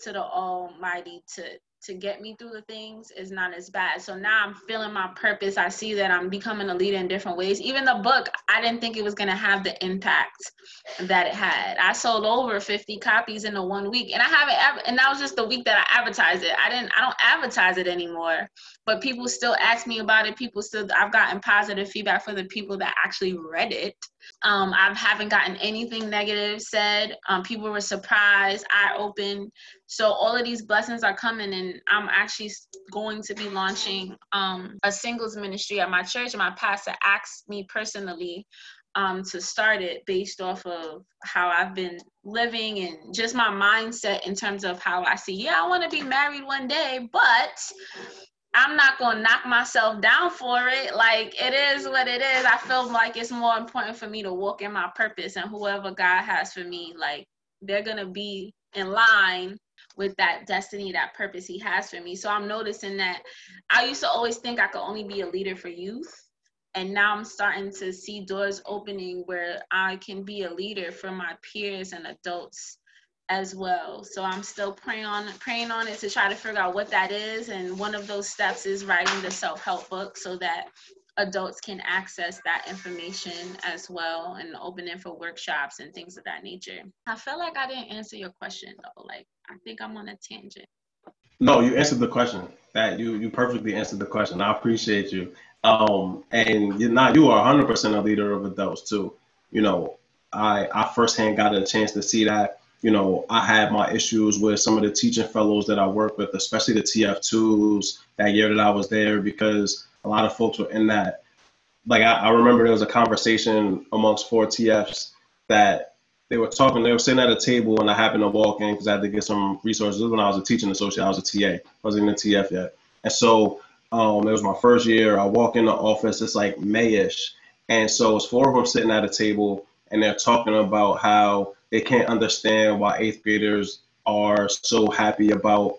to the Almighty to to get me through the things is not as bad. So now I'm feeling my purpose. I see that I'm becoming a leader in different ways. Even the book, I didn't think it was going to have the impact that it had. I sold over 50 copies in a one week and I haven't ever, and that was just the week that I advertised it. I didn't, I don't advertise it anymore, but people still ask me about it. People still, I've gotten positive feedback from the people that actually read it. Um, I haven't gotten anything negative said. Um, people were surprised, eye open. So all of these blessings are coming, and I'm actually going to be launching um, a singles ministry at my church. And my pastor asked me personally um, to start it based off of how I've been living and just my mindset in terms of how I see. Yeah, I want to be married one day, but I'm not gonna knock myself down for it. Like it is what it is. I feel like it's more important for me to walk in my purpose and whoever God has for me, like they're gonna be in line with that destiny, that purpose He has for me. So I'm noticing that I used to always think I could only be a leader for youth. And now I'm starting to see doors opening where I can be a leader for my peers and adults as well. So I'm still praying on praying on it to try to figure out what that is. And one of those steps is writing the self-help book so that adults can access that information as well and opening for workshops and things of that nature. I feel like I didn't answer your question though. Like I think I'm on a tangent. No, you answered the question. That you you perfectly answered the question. I appreciate you. Um, and you're not you are 100 percent a leader of adults too. You know, I I firsthand got a chance to see that you know, I had my issues with some of the teaching fellows that I work with, especially the TF2s that year that I was there, because a lot of folks were in that. Like, I, I remember there was a conversation amongst four TFs that they were talking, they were sitting at a table and I happened to walk in because I had to get some resources. when I was a teaching associate, I was a TA, I wasn't in the TF yet. And so um, it was my first year. I walk in the office, it's like Mayish. And so it's four of them sitting at a table and they're talking about how they can't understand why eighth graders are so happy about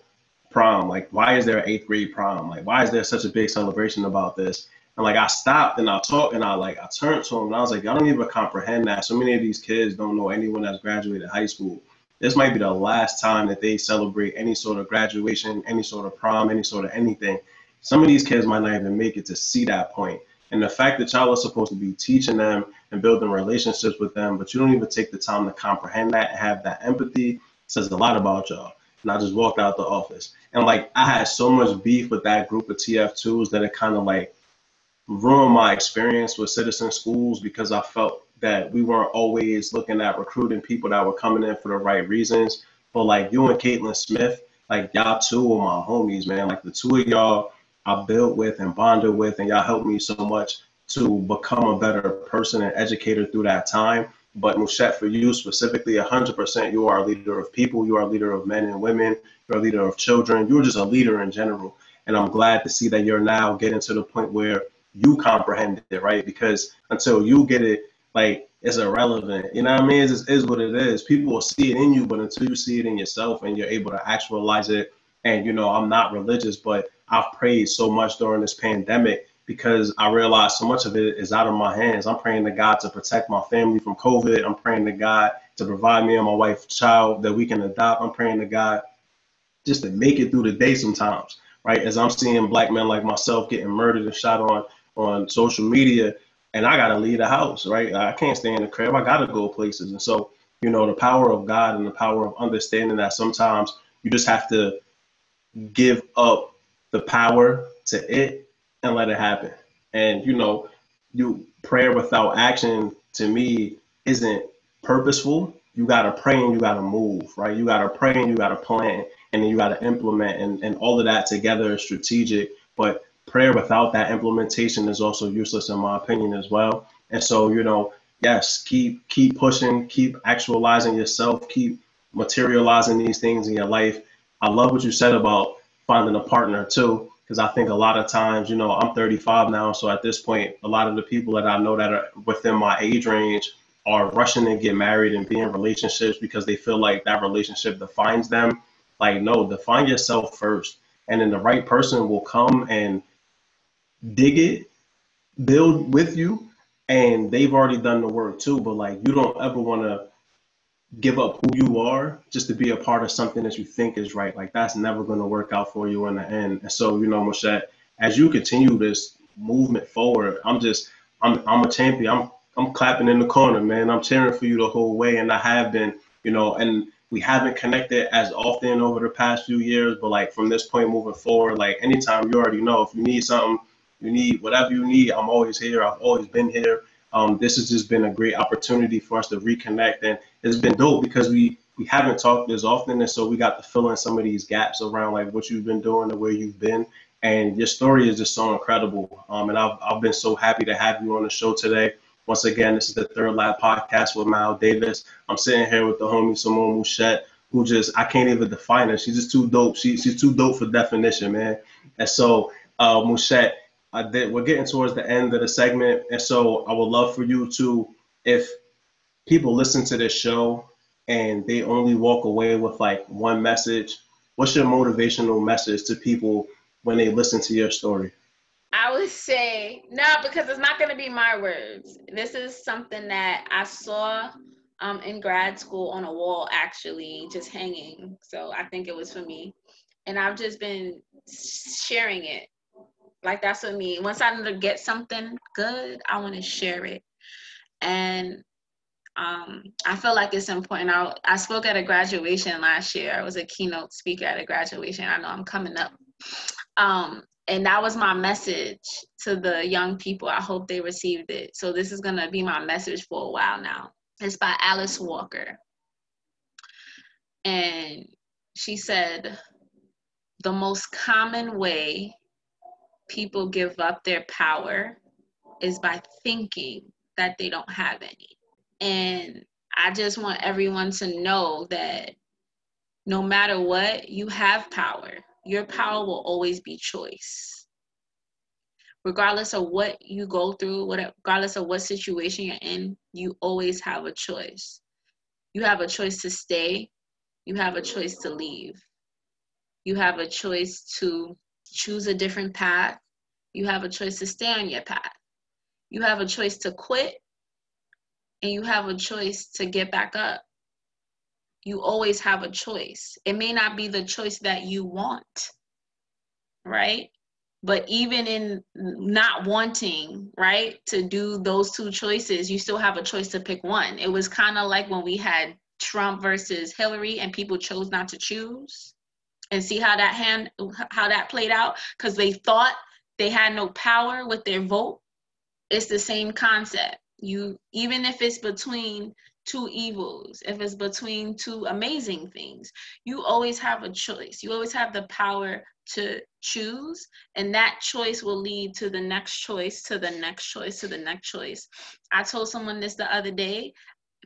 prom. Like, why is there an eighth grade prom? Like, why is there such a big celebration about this? And like, I stopped and I talked and I like, I turned to them and I was like, y'all don't even comprehend that. So many of these kids don't know anyone that's graduated high school. This might be the last time that they celebrate any sort of graduation, any sort of prom, any sort of anything. Some of these kids might not even make it to see that point. And the fact that y'all are supposed to be teaching them and building relationships with them, but you don't even take the time to comprehend that and have that empathy says a lot about y'all. And I just walked out the office. And like I had so much beef with that group of TF2s that it kind of like ruined my experience with citizen schools because I felt that we weren't always looking at recruiting people that were coming in for the right reasons. But like you and Caitlin Smith, like y'all two are my homies, man. Like the two of y'all I built with and bonded with, and y'all helped me so much to become a better person and educator through that time. But Muschett, for you specifically, 100%, you are a leader of people. You are a leader of men and women. You're a leader of children. You're just a leader in general. And I'm glad to see that you're now getting to the point where you comprehend it, right? Because until you get it, like, it's irrelevant. You know what I mean? It is what it is. People will see it in you, but until you see it in yourself and you're able to actualize it, and, you know, I'm not religious, but I've prayed so much during this pandemic because I realized so much of it is out of my hands. I'm praying to God to protect my family from COVID. I'm praying to God to provide me and my wife child that we can adopt. I'm praying to God just to make it through the day sometimes, right? As I'm seeing black men like myself getting murdered and shot on on social media, and I gotta leave the house, right? I can't stay in the crib. I gotta go places. And so, you know, the power of God and the power of understanding that sometimes you just have to give up the power to it and let it happen. And you know, you prayer without action to me isn't purposeful. You gotta pray and you gotta move, right? You gotta pray and you gotta plan and then you gotta implement and, and all of that together is strategic. But prayer without that implementation is also useless in my opinion as well. And so, you know, yes, keep keep pushing, keep actualizing yourself, keep materializing these things in your life. I love what you said about finding a partner too because I think a lot of times, you know, I'm 35 now, so at this point, a lot of the people that I know that are within my age range are rushing to get married and be in relationships because they feel like that relationship defines them. Like, no, define yourself first, and then the right person will come and dig it, build with you, and they've already done the work too. But like, you don't ever want to give up who you are just to be a part of something that you think is right. Like that's never going to work out for you in the end. And so, you know, Muschett, as you continue this movement forward, I'm just, I'm, I'm a champion. I'm, I'm clapping in the corner, man. I'm cheering for you the whole way, and I have been, you know, and we haven't connected as often over the past few years, but like from this point moving forward, like anytime you already know if you need something, you need whatever you need, I'm always here. I've always been here. Um, this has just been a great opportunity for us to reconnect, and it's been dope because we we haven't talked as often, and so we got to fill in some of these gaps around like what you've been doing and where you've been. And your story is just so incredible. Um, and I've I've been so happy to have you on the show today. Once again, this is the Third Lap Podcast with Mal Davis. I'm sitting here with the homie Simone Muschett, who just I can't even define her. She's just too dope. She, she's too dope for definition, man. And so, uh, Muschett, did, we're getting towards the end of the segment, and so I would love for you to, if people listen to this show and they only walk away with like one message, what's your motivational message to people when they listen to your story? I would say no, because it's not going to be my words. This is something that I saw um, in grad school on a wall, actually, just hanging. So I think it was for me. And I've just been sharing it. Like that's what me. Once I get something good, I want to share it. And um, I feel like it's important. I, I spoke at a graduation last year. I was a keynote speaker at a graduation. I know I'm coming up. Um, and that was my message to the young people. I hope they received it. So this is gonna be my message for a while now. It's by Alice Walker. And she said, the most common way people give up their power is by thinking that they don't have any. And I just want everyone to know that no matter what, you have power your power will always be choice. Regardless of what you go through, regardless of what situation you're in, you always have a choice. You have a choice to stay, you have a choice to leave. You have a choice to choose a different path. You have a choice to stay on your path. You have a choice to quit, and you have a choice to get back up you always have a choice. It may not be the choice that you want, right? But even in not wanting, right, to do those two choices, you still have a choice to pick one. It was kind of like when we had Trump versus Hillary and people chose not to choose. And see how that hand how that played out cuz they thought they had no power with their vote. It's the same concept. You even if it's between two evils, if it's between two amazing things, you always have a choice. You always have the power to choose, and that choice will lead to the next choice, to the next choice, to the next choice. I told someone this the other day.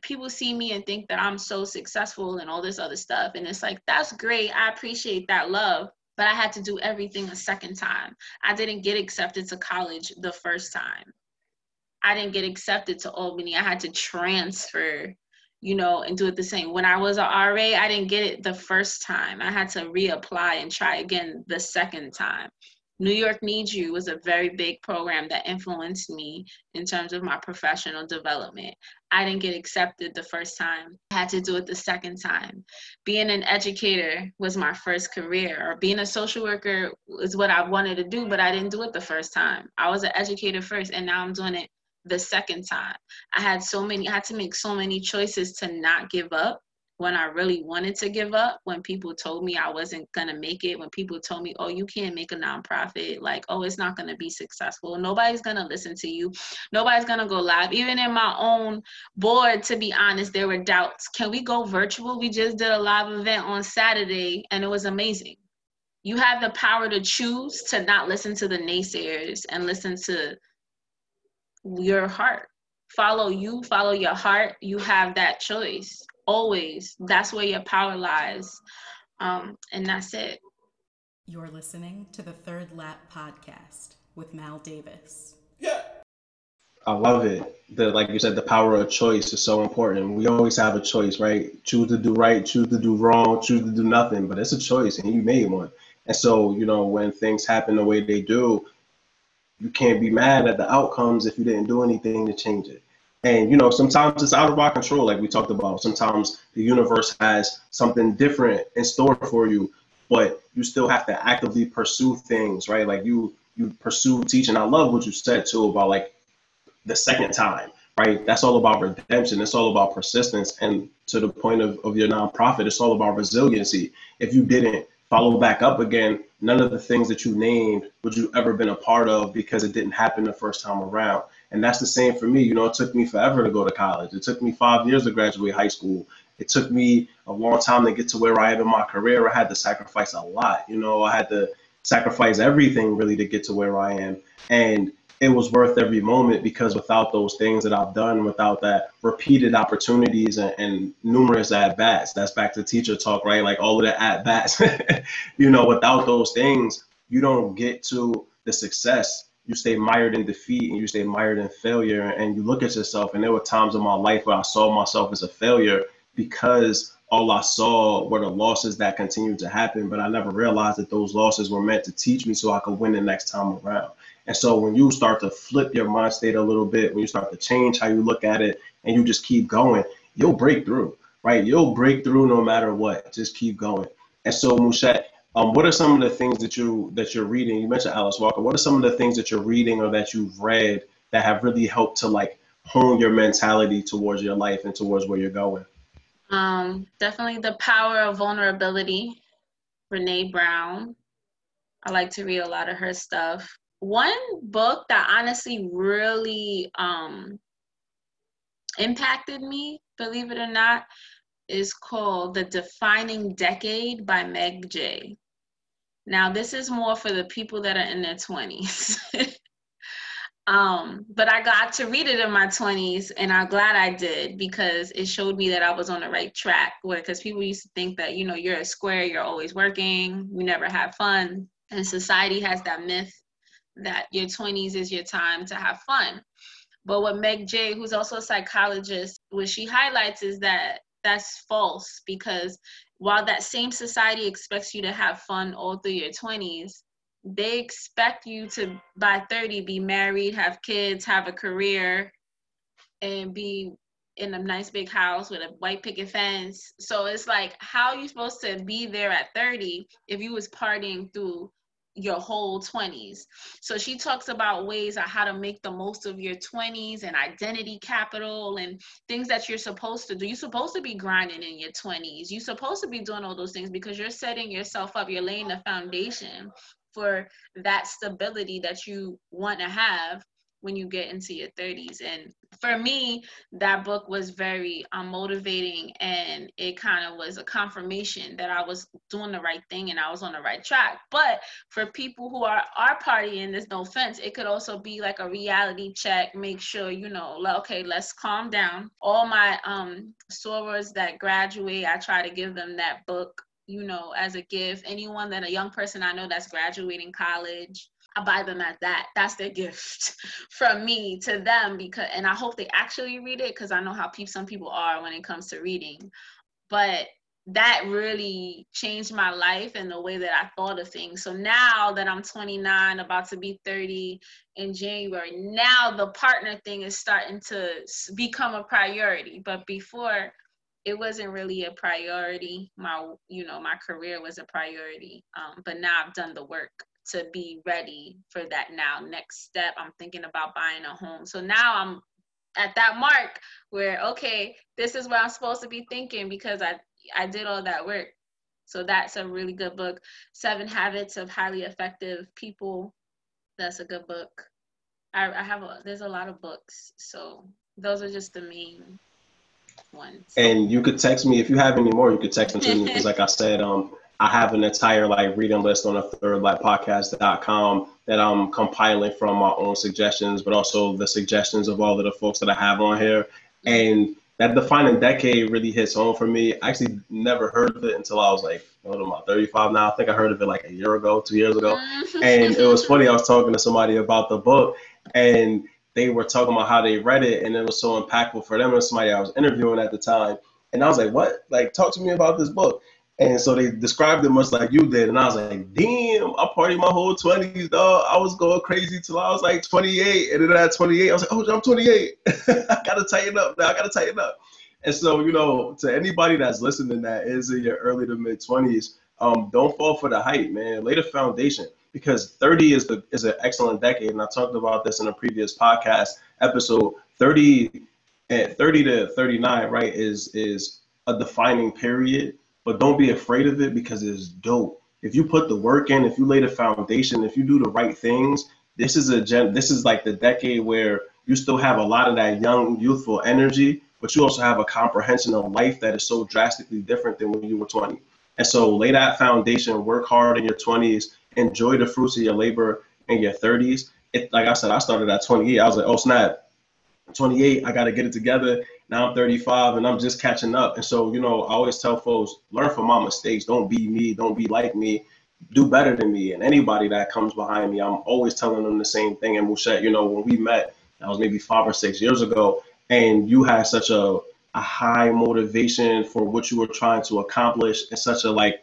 People see me and think that I'm so successful and all this other stuff. And it's like, that's great. I appreciate that love but I had to do everything a second time. I didn't get accepted to college the first time. I didn't get accepted to Albany. I had to transfer, you know, and do it the same. When I was a RA, I didn't get it the first time. I had to reapply and try again the second time. New York Needs You was a very big program that influenced me in terms of my professional development. I didn't get accepted the first time. I had to do it the second time. Being an educator was my first career, or being a social worker is what I wanted to do, but I didn't do it the first time. I was an educator first, and now I'm doing it the second time. I had so many, I had to make so many choices to not give up when I really wanted to give up, when people told me I wasn't gonna make it, when people told me, oh, you can't make a nonprofit, like, oh, it's not gonna be successful. Nobody's gonna listen to you. Nobody's gonna go live. Even in my own board, to be honest, there were doubts. Can we go virtual? We just did a live event on Saturday and it was amazing. You have the power to choose to not listen to the naysayers and listen to your heart. Follow you, follow your heart. You have that choice always. That's where your power lies. Um, and that's it. You're listening to the Third Lap Podcast with Mal Davis. Yeah. I love it. The like you said, the power of choice is so important. We always have a choice, right? Choose to do right, choose to do wrong, choose to do nothing, but it's a choice and you made one. And so, you know, when things happen the way they do, you can't be mad at the outcomes if you didn't do anything to change it. And you know, sometimes it's out of our control, like we talked about. Sometimes the universe has something different in store for you, but you still have to actively pursue things, right? Like you you pursue teaching. I love what you said too about like the second time, right? That's all about redemption. It's all about persistence. And to the point of, of your nonprofit, it's all about resiliency. If you didn't follow back up again, none of the things that you named would you ever been a part of because it didn't happen the first time around. And that's the same for me. You know, it took me forever to go to college. It took me five years to graduate high school. It took me a long time to get to where I am in my career. I had to sacrifice a lot. You know, I had to sacrifice everything really to get to where I am. And it was worth every moment because without those things that I've done, without that repeated opportunities and, and numerous at bats, that's back to teacher talk, right? Like all of the at bats, you know, without those things, you don't get to the success. You stay mired in defeat and you stay mired in failure. And you look at yourself. And there were times in my life where I saw myself as a failure because all I saw were the losses that continued to happen, but I never realized that those losses were meant to teach me so I could win the next time around. And so when you start to flip your mind state a little bit, when you start to change how you look at it and you just keep going, you'll break through, right? You'll break through no matter what. Just keep going. And so Muschett, um, what are some of the things that you that you're reading? You mentioned Alice Walker. What are some of the things that you're reading or that you've read that have really helped to like hone your mentality towards your life and towards where you're going? Um, definitely the power of vulnerability. Brene Brown. I like to read a lot of her stuff. One book that honestly really um, impacted me, believe it or not, is called The Defining Decade by Meg Jay. Now, this is more for the people that are in their 20s. Um, but I got to read it in my 20s, and I'm glad I did because it showed me that I was on the right track. Because people used to think that, you know, you're a square, you're always working, you never have fun. And society has that myth that your 20s is your time to have fun. But what Meg Jay, who's also a psychologist, what she highlights is that that's false because while that same society expects you to have fun all through your 20s, they expect you to by 30 be married have kids have a career and be in a nice big house with a white picket fence so it's like how are you supposed to be there at 30 if you was partying through your whole 20s so she talks about ways of how to make the most of your 20s and identity capital and things that you're supposed to do. You're supposed to be grinding in your 20s you're supposed to be doing all those things because you're setting yourself up you're laying the foundation for that stability that you want to have when you get into your 30s and for me that book was very um, motivating and it kind of was a confirmation that i was doing the right thing and i was on the right track. But for people who are are partying there's no offense it could also be like a reality check make sure you know like, okay let's calm down. All my um sorors that graduate i try to give them that book you know, as a gift. Anyone that a young person I know that's graduating college, I buy them at that. That's their gift from me to them because, and I hope they actually read it because I know how pe- some people are when it comes to reading. But that really changed my life and the way that I thought of things. So now that I'm 29, about to be 30 in January, now the partner thing is starting to become a priority. But before, it wasn't really a priority. My, you know, my career was a priority. Um, but now I've done the work to be ready for that now. Next step, I'm thinking about buying a home. So now I'm at that mark where, okay, this is what I'm supposed to be thinking because I, I did all that work. So that's a really good book. Seven Habits of Highly Effective People. That's a good book. I, I have a, there's a lot of books. So those are just the main ones. And you could text me if you have any more. You could text me because, like I said, um, I have an entire like reading list on a thirdlapodcast.com that I'm compiling from my own suggestions, but also the suggestions of all of the folks that I have on here. And that defining decade really hits home for me. I actually never heard of it until I was like, what am I, 35 now? I think I heard of it like a year ago, two years ago. Mm. and it was funny. I was talking to somebody about the book, and they were talking about how they read it and it was so impactful for them and somebody I was interviewing at the time. And I was like, what? Like, talk to me about this book. And so they described it much like you did. And I was like, damn, I partied my whole 20s, dog. I was going crazy till I was like 28. And then at 28, I was like, oh, I'm 28. I got to tighten up now. I got to tighten up. And so, you know, to anybody that's listening that is in your early to mid 20s, um, don't fall for the hype, man. Lay the foundation because 30 is the is an excellent decade. And I talked about this in a previous podcast episode. 30 at 30 to 39, right, is is a defining period but don't be afraid of it because it's dope. If you put the work in, if you lay the foundation, if you do the right things, this is a gen. This is like the decade where you still have a lot of that young, youthful energy, but you also have a comprehension of life that is so drastically different than when you were 20. And so lay that foundation, work hard in your 20s, enjoy the fruits of your labor in your 30s. It, like I said, I started at 28. I was like, oh snap, 28, I got to get it together. Now I'm 35 and I'm just catching up. And so, you know, I always tell folks, learn from my mistakes. Don't be me. Don't be like me. Do better than me. And anybody that comes behind me, I'm always telling them the same thing. And Muschett, you know, when we met, that was maybe five or six years ago, and you had such a, a high motivation for what you were trying to accomplish and such a like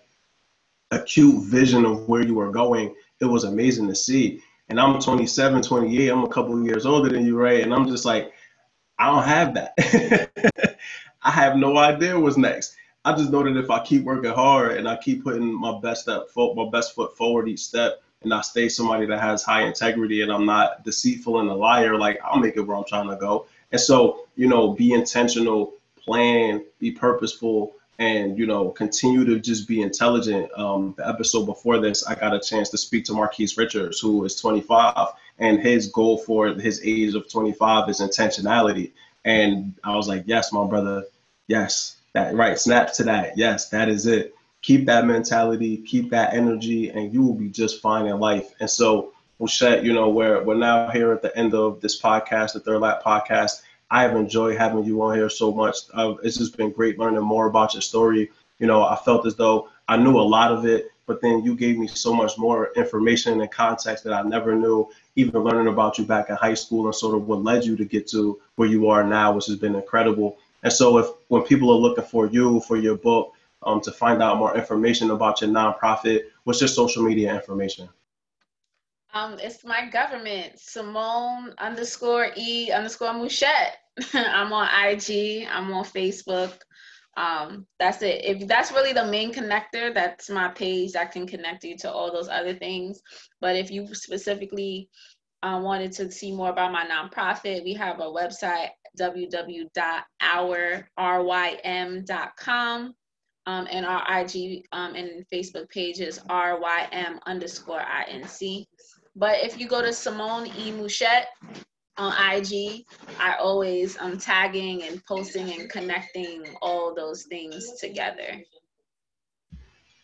acute vision of where you were going. It was amazing to see. And I'm 27, 28. I'm a couple years older than you, right? And I'm just like, I don't have that. I have no idea what's next. I just know that if I keep working hard and I keep putting my best step, my best foot forward each step, and I stay somebody that has high integrity and I'm not deceitful and a liar, like I'll make it where I'm trying to go. And so, you know, be intentional, plan, be purposeful, and you know, continue to just be intelligent. Um, the episode before this, I got a chance to speak to Marquise Richards, who is 25, and his goal for his age of 25 is intentionality. And I was like, yes, my brother, yes, that right, snap to that. Yes, that is it. Keep that mentality, keep that energy, and you will be just fine in life. And so, Muschett, you know, we're we're now here at the end of this podcast, the Third Lap podcast. I have enjoyed having you on here so much. Uh, it's just been great learning more about your story. You know, I felt as though I knew a lot of it, but then you gave me so much more information and context that I never knew, even learning about you back in high school and sort of what led you to get to where you are now, which has been incredible. And so, if when people are looking for you for your book, um, to find out more information about your nonprofit, what's your social media information? Um, it's my government, Simone underscore E underscore Muschett. I'm on IG, I'm on Facebook um, that's it. If that's really the main connector, that's my page that can connect you to all those other things. But if you specifically uh, wanted to see more about my nonprofit, we have a website www.ourrym.com. Um, and our IG um, and Facebook page is RYM underscore INC. But if you go to Simone E. Muschett, on IG, I always am tagging and posting and connecting all those things together.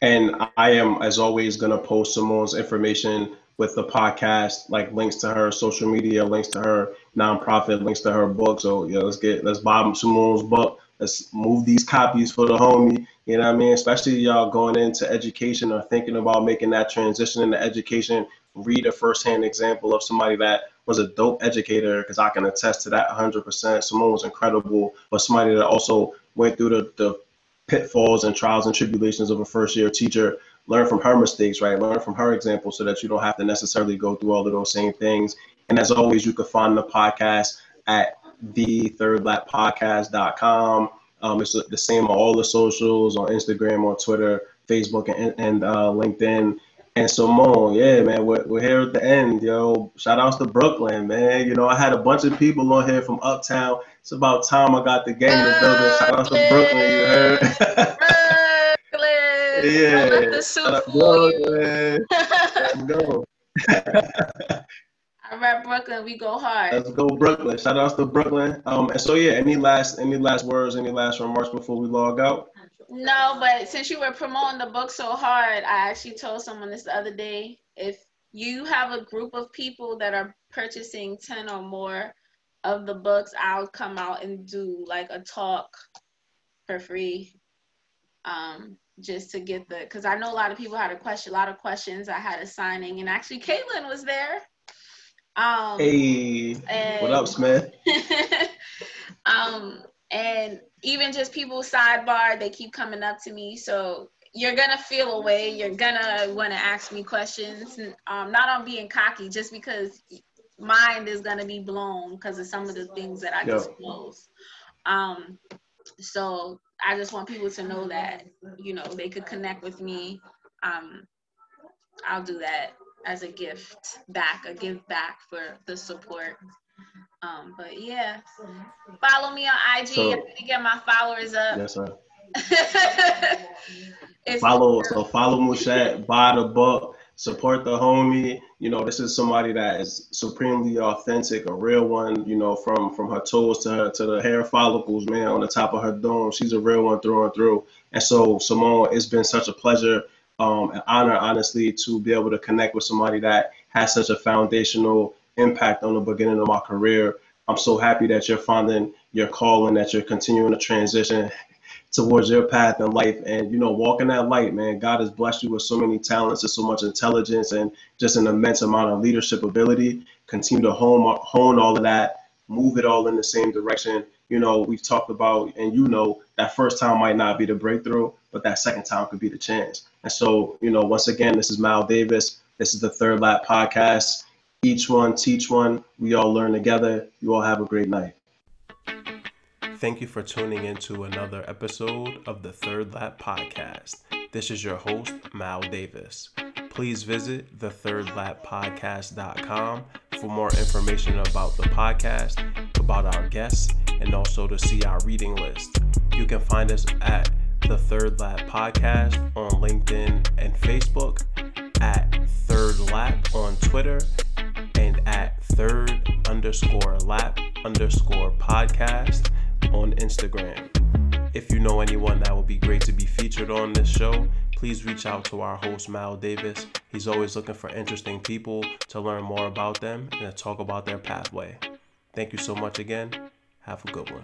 And I am, as always, going to post Simone's information with the podcast, like links to her social media, links to her nonprofit, links to her book. So yeah, let's get let's buy Simone's book. Let's move these copies for the homie. You know what I mean? Especially y'all going into education or thinking about making that transition into education. Read a firsthand example of somebody that was a dope educator because I can attest to that 100%. Simone was incredible, but somebody that also went through the, the pitfalls and trials and tribulations of a first year teacher. Learn from her mistakes, right? Learn from her example so that you don't have to necessarily go through all of those same things. And as always, you can find the podcast at the podcast.com. Um, it's the same on all the socials on Instagram, on Twitter, Facebook, and, and uh, LinkedIn. And Simone, yeah, man, we're, we're here at the end, yo. Shout outs to Brooklyn, man. You know, I had a bunch of people on here from Uptown. It's about time I got the game to building. Shout outs to Brooklyn, you heard? Brooklyn. yeah. The soup Brooklyn. Let's go. All right, Brooklyn, we go hard. Let's go, Brooklyn. Shout outs to Brooklyn. Um, and so yeah, any last any last words, any last remarks before we log out? No, but since you were promoting the book so hard, I actually told someone this the other day. If you have a group of people that are purchasing 10 or more of the books, I'll come out and do like a talk for free. Um, just to get the because I know a lot of people had a question, a lot of questions. I had a signing, and actually Caitlin was there. Um, hey, what up, Smith? um, and even just people sidebar, they keep coming up to me. So you're gonna feel a way. You're gonna want to ask me questions. Um, not on being cocky, just because mind is gonna be blown because of some of the things that I disclose. Um, so I just want people to know that you know they could connect with me. Um, I'll do that as a gift back, a give back for the support. Um, but yeah, follow me on IG. So, gonna get my followers up. Yes, sir. follow so follow Muschett, buy the book, support the homie. You know, this is somebody that is supremely authentic, a real one. You know, from from her toes to her to the hair follicles, man, on the top of her dome. She's a real one through and through. And so, Simone, it's been such a pleasure, um, an honor, honestly, to be able to connect with somebody that has such a foundational impact on the beginning of my career. I'm so happy that you're finding your calling, that you're continuing to transition towards your path in life. And you know walking that light man god has blessed you with so many talents and so much intelligence and just an immense amount of leadership ability. Continue to hone hone all of that move it all in the same direction you know we've talked about and you know that first time might not be the breakthrough but that second time could be the chance. And so you know once again this is mal davis. This is the third lap podcast. Each one teach one. We all learn together. You all have a great night. Thank you for tuning in to another episode of the Third Lap Podcast. This is your host, Mal Davis. Please visit thethirdlappodcast.com for more information about the podcast, about our guests, and also to see our reading list. You can find us at the Third Lap Podcast on LinkedIn and Facebook, at Third Lap on Twitter, and at Third underscore Lap underscore Podcast on Instagram. If you know anyone that would be great to be featured on this show, please reach out to our host, Mal Davis. He's always looking for interesting people to learn more about them and to talk about their pathway. Thank you so much again. Have a good one.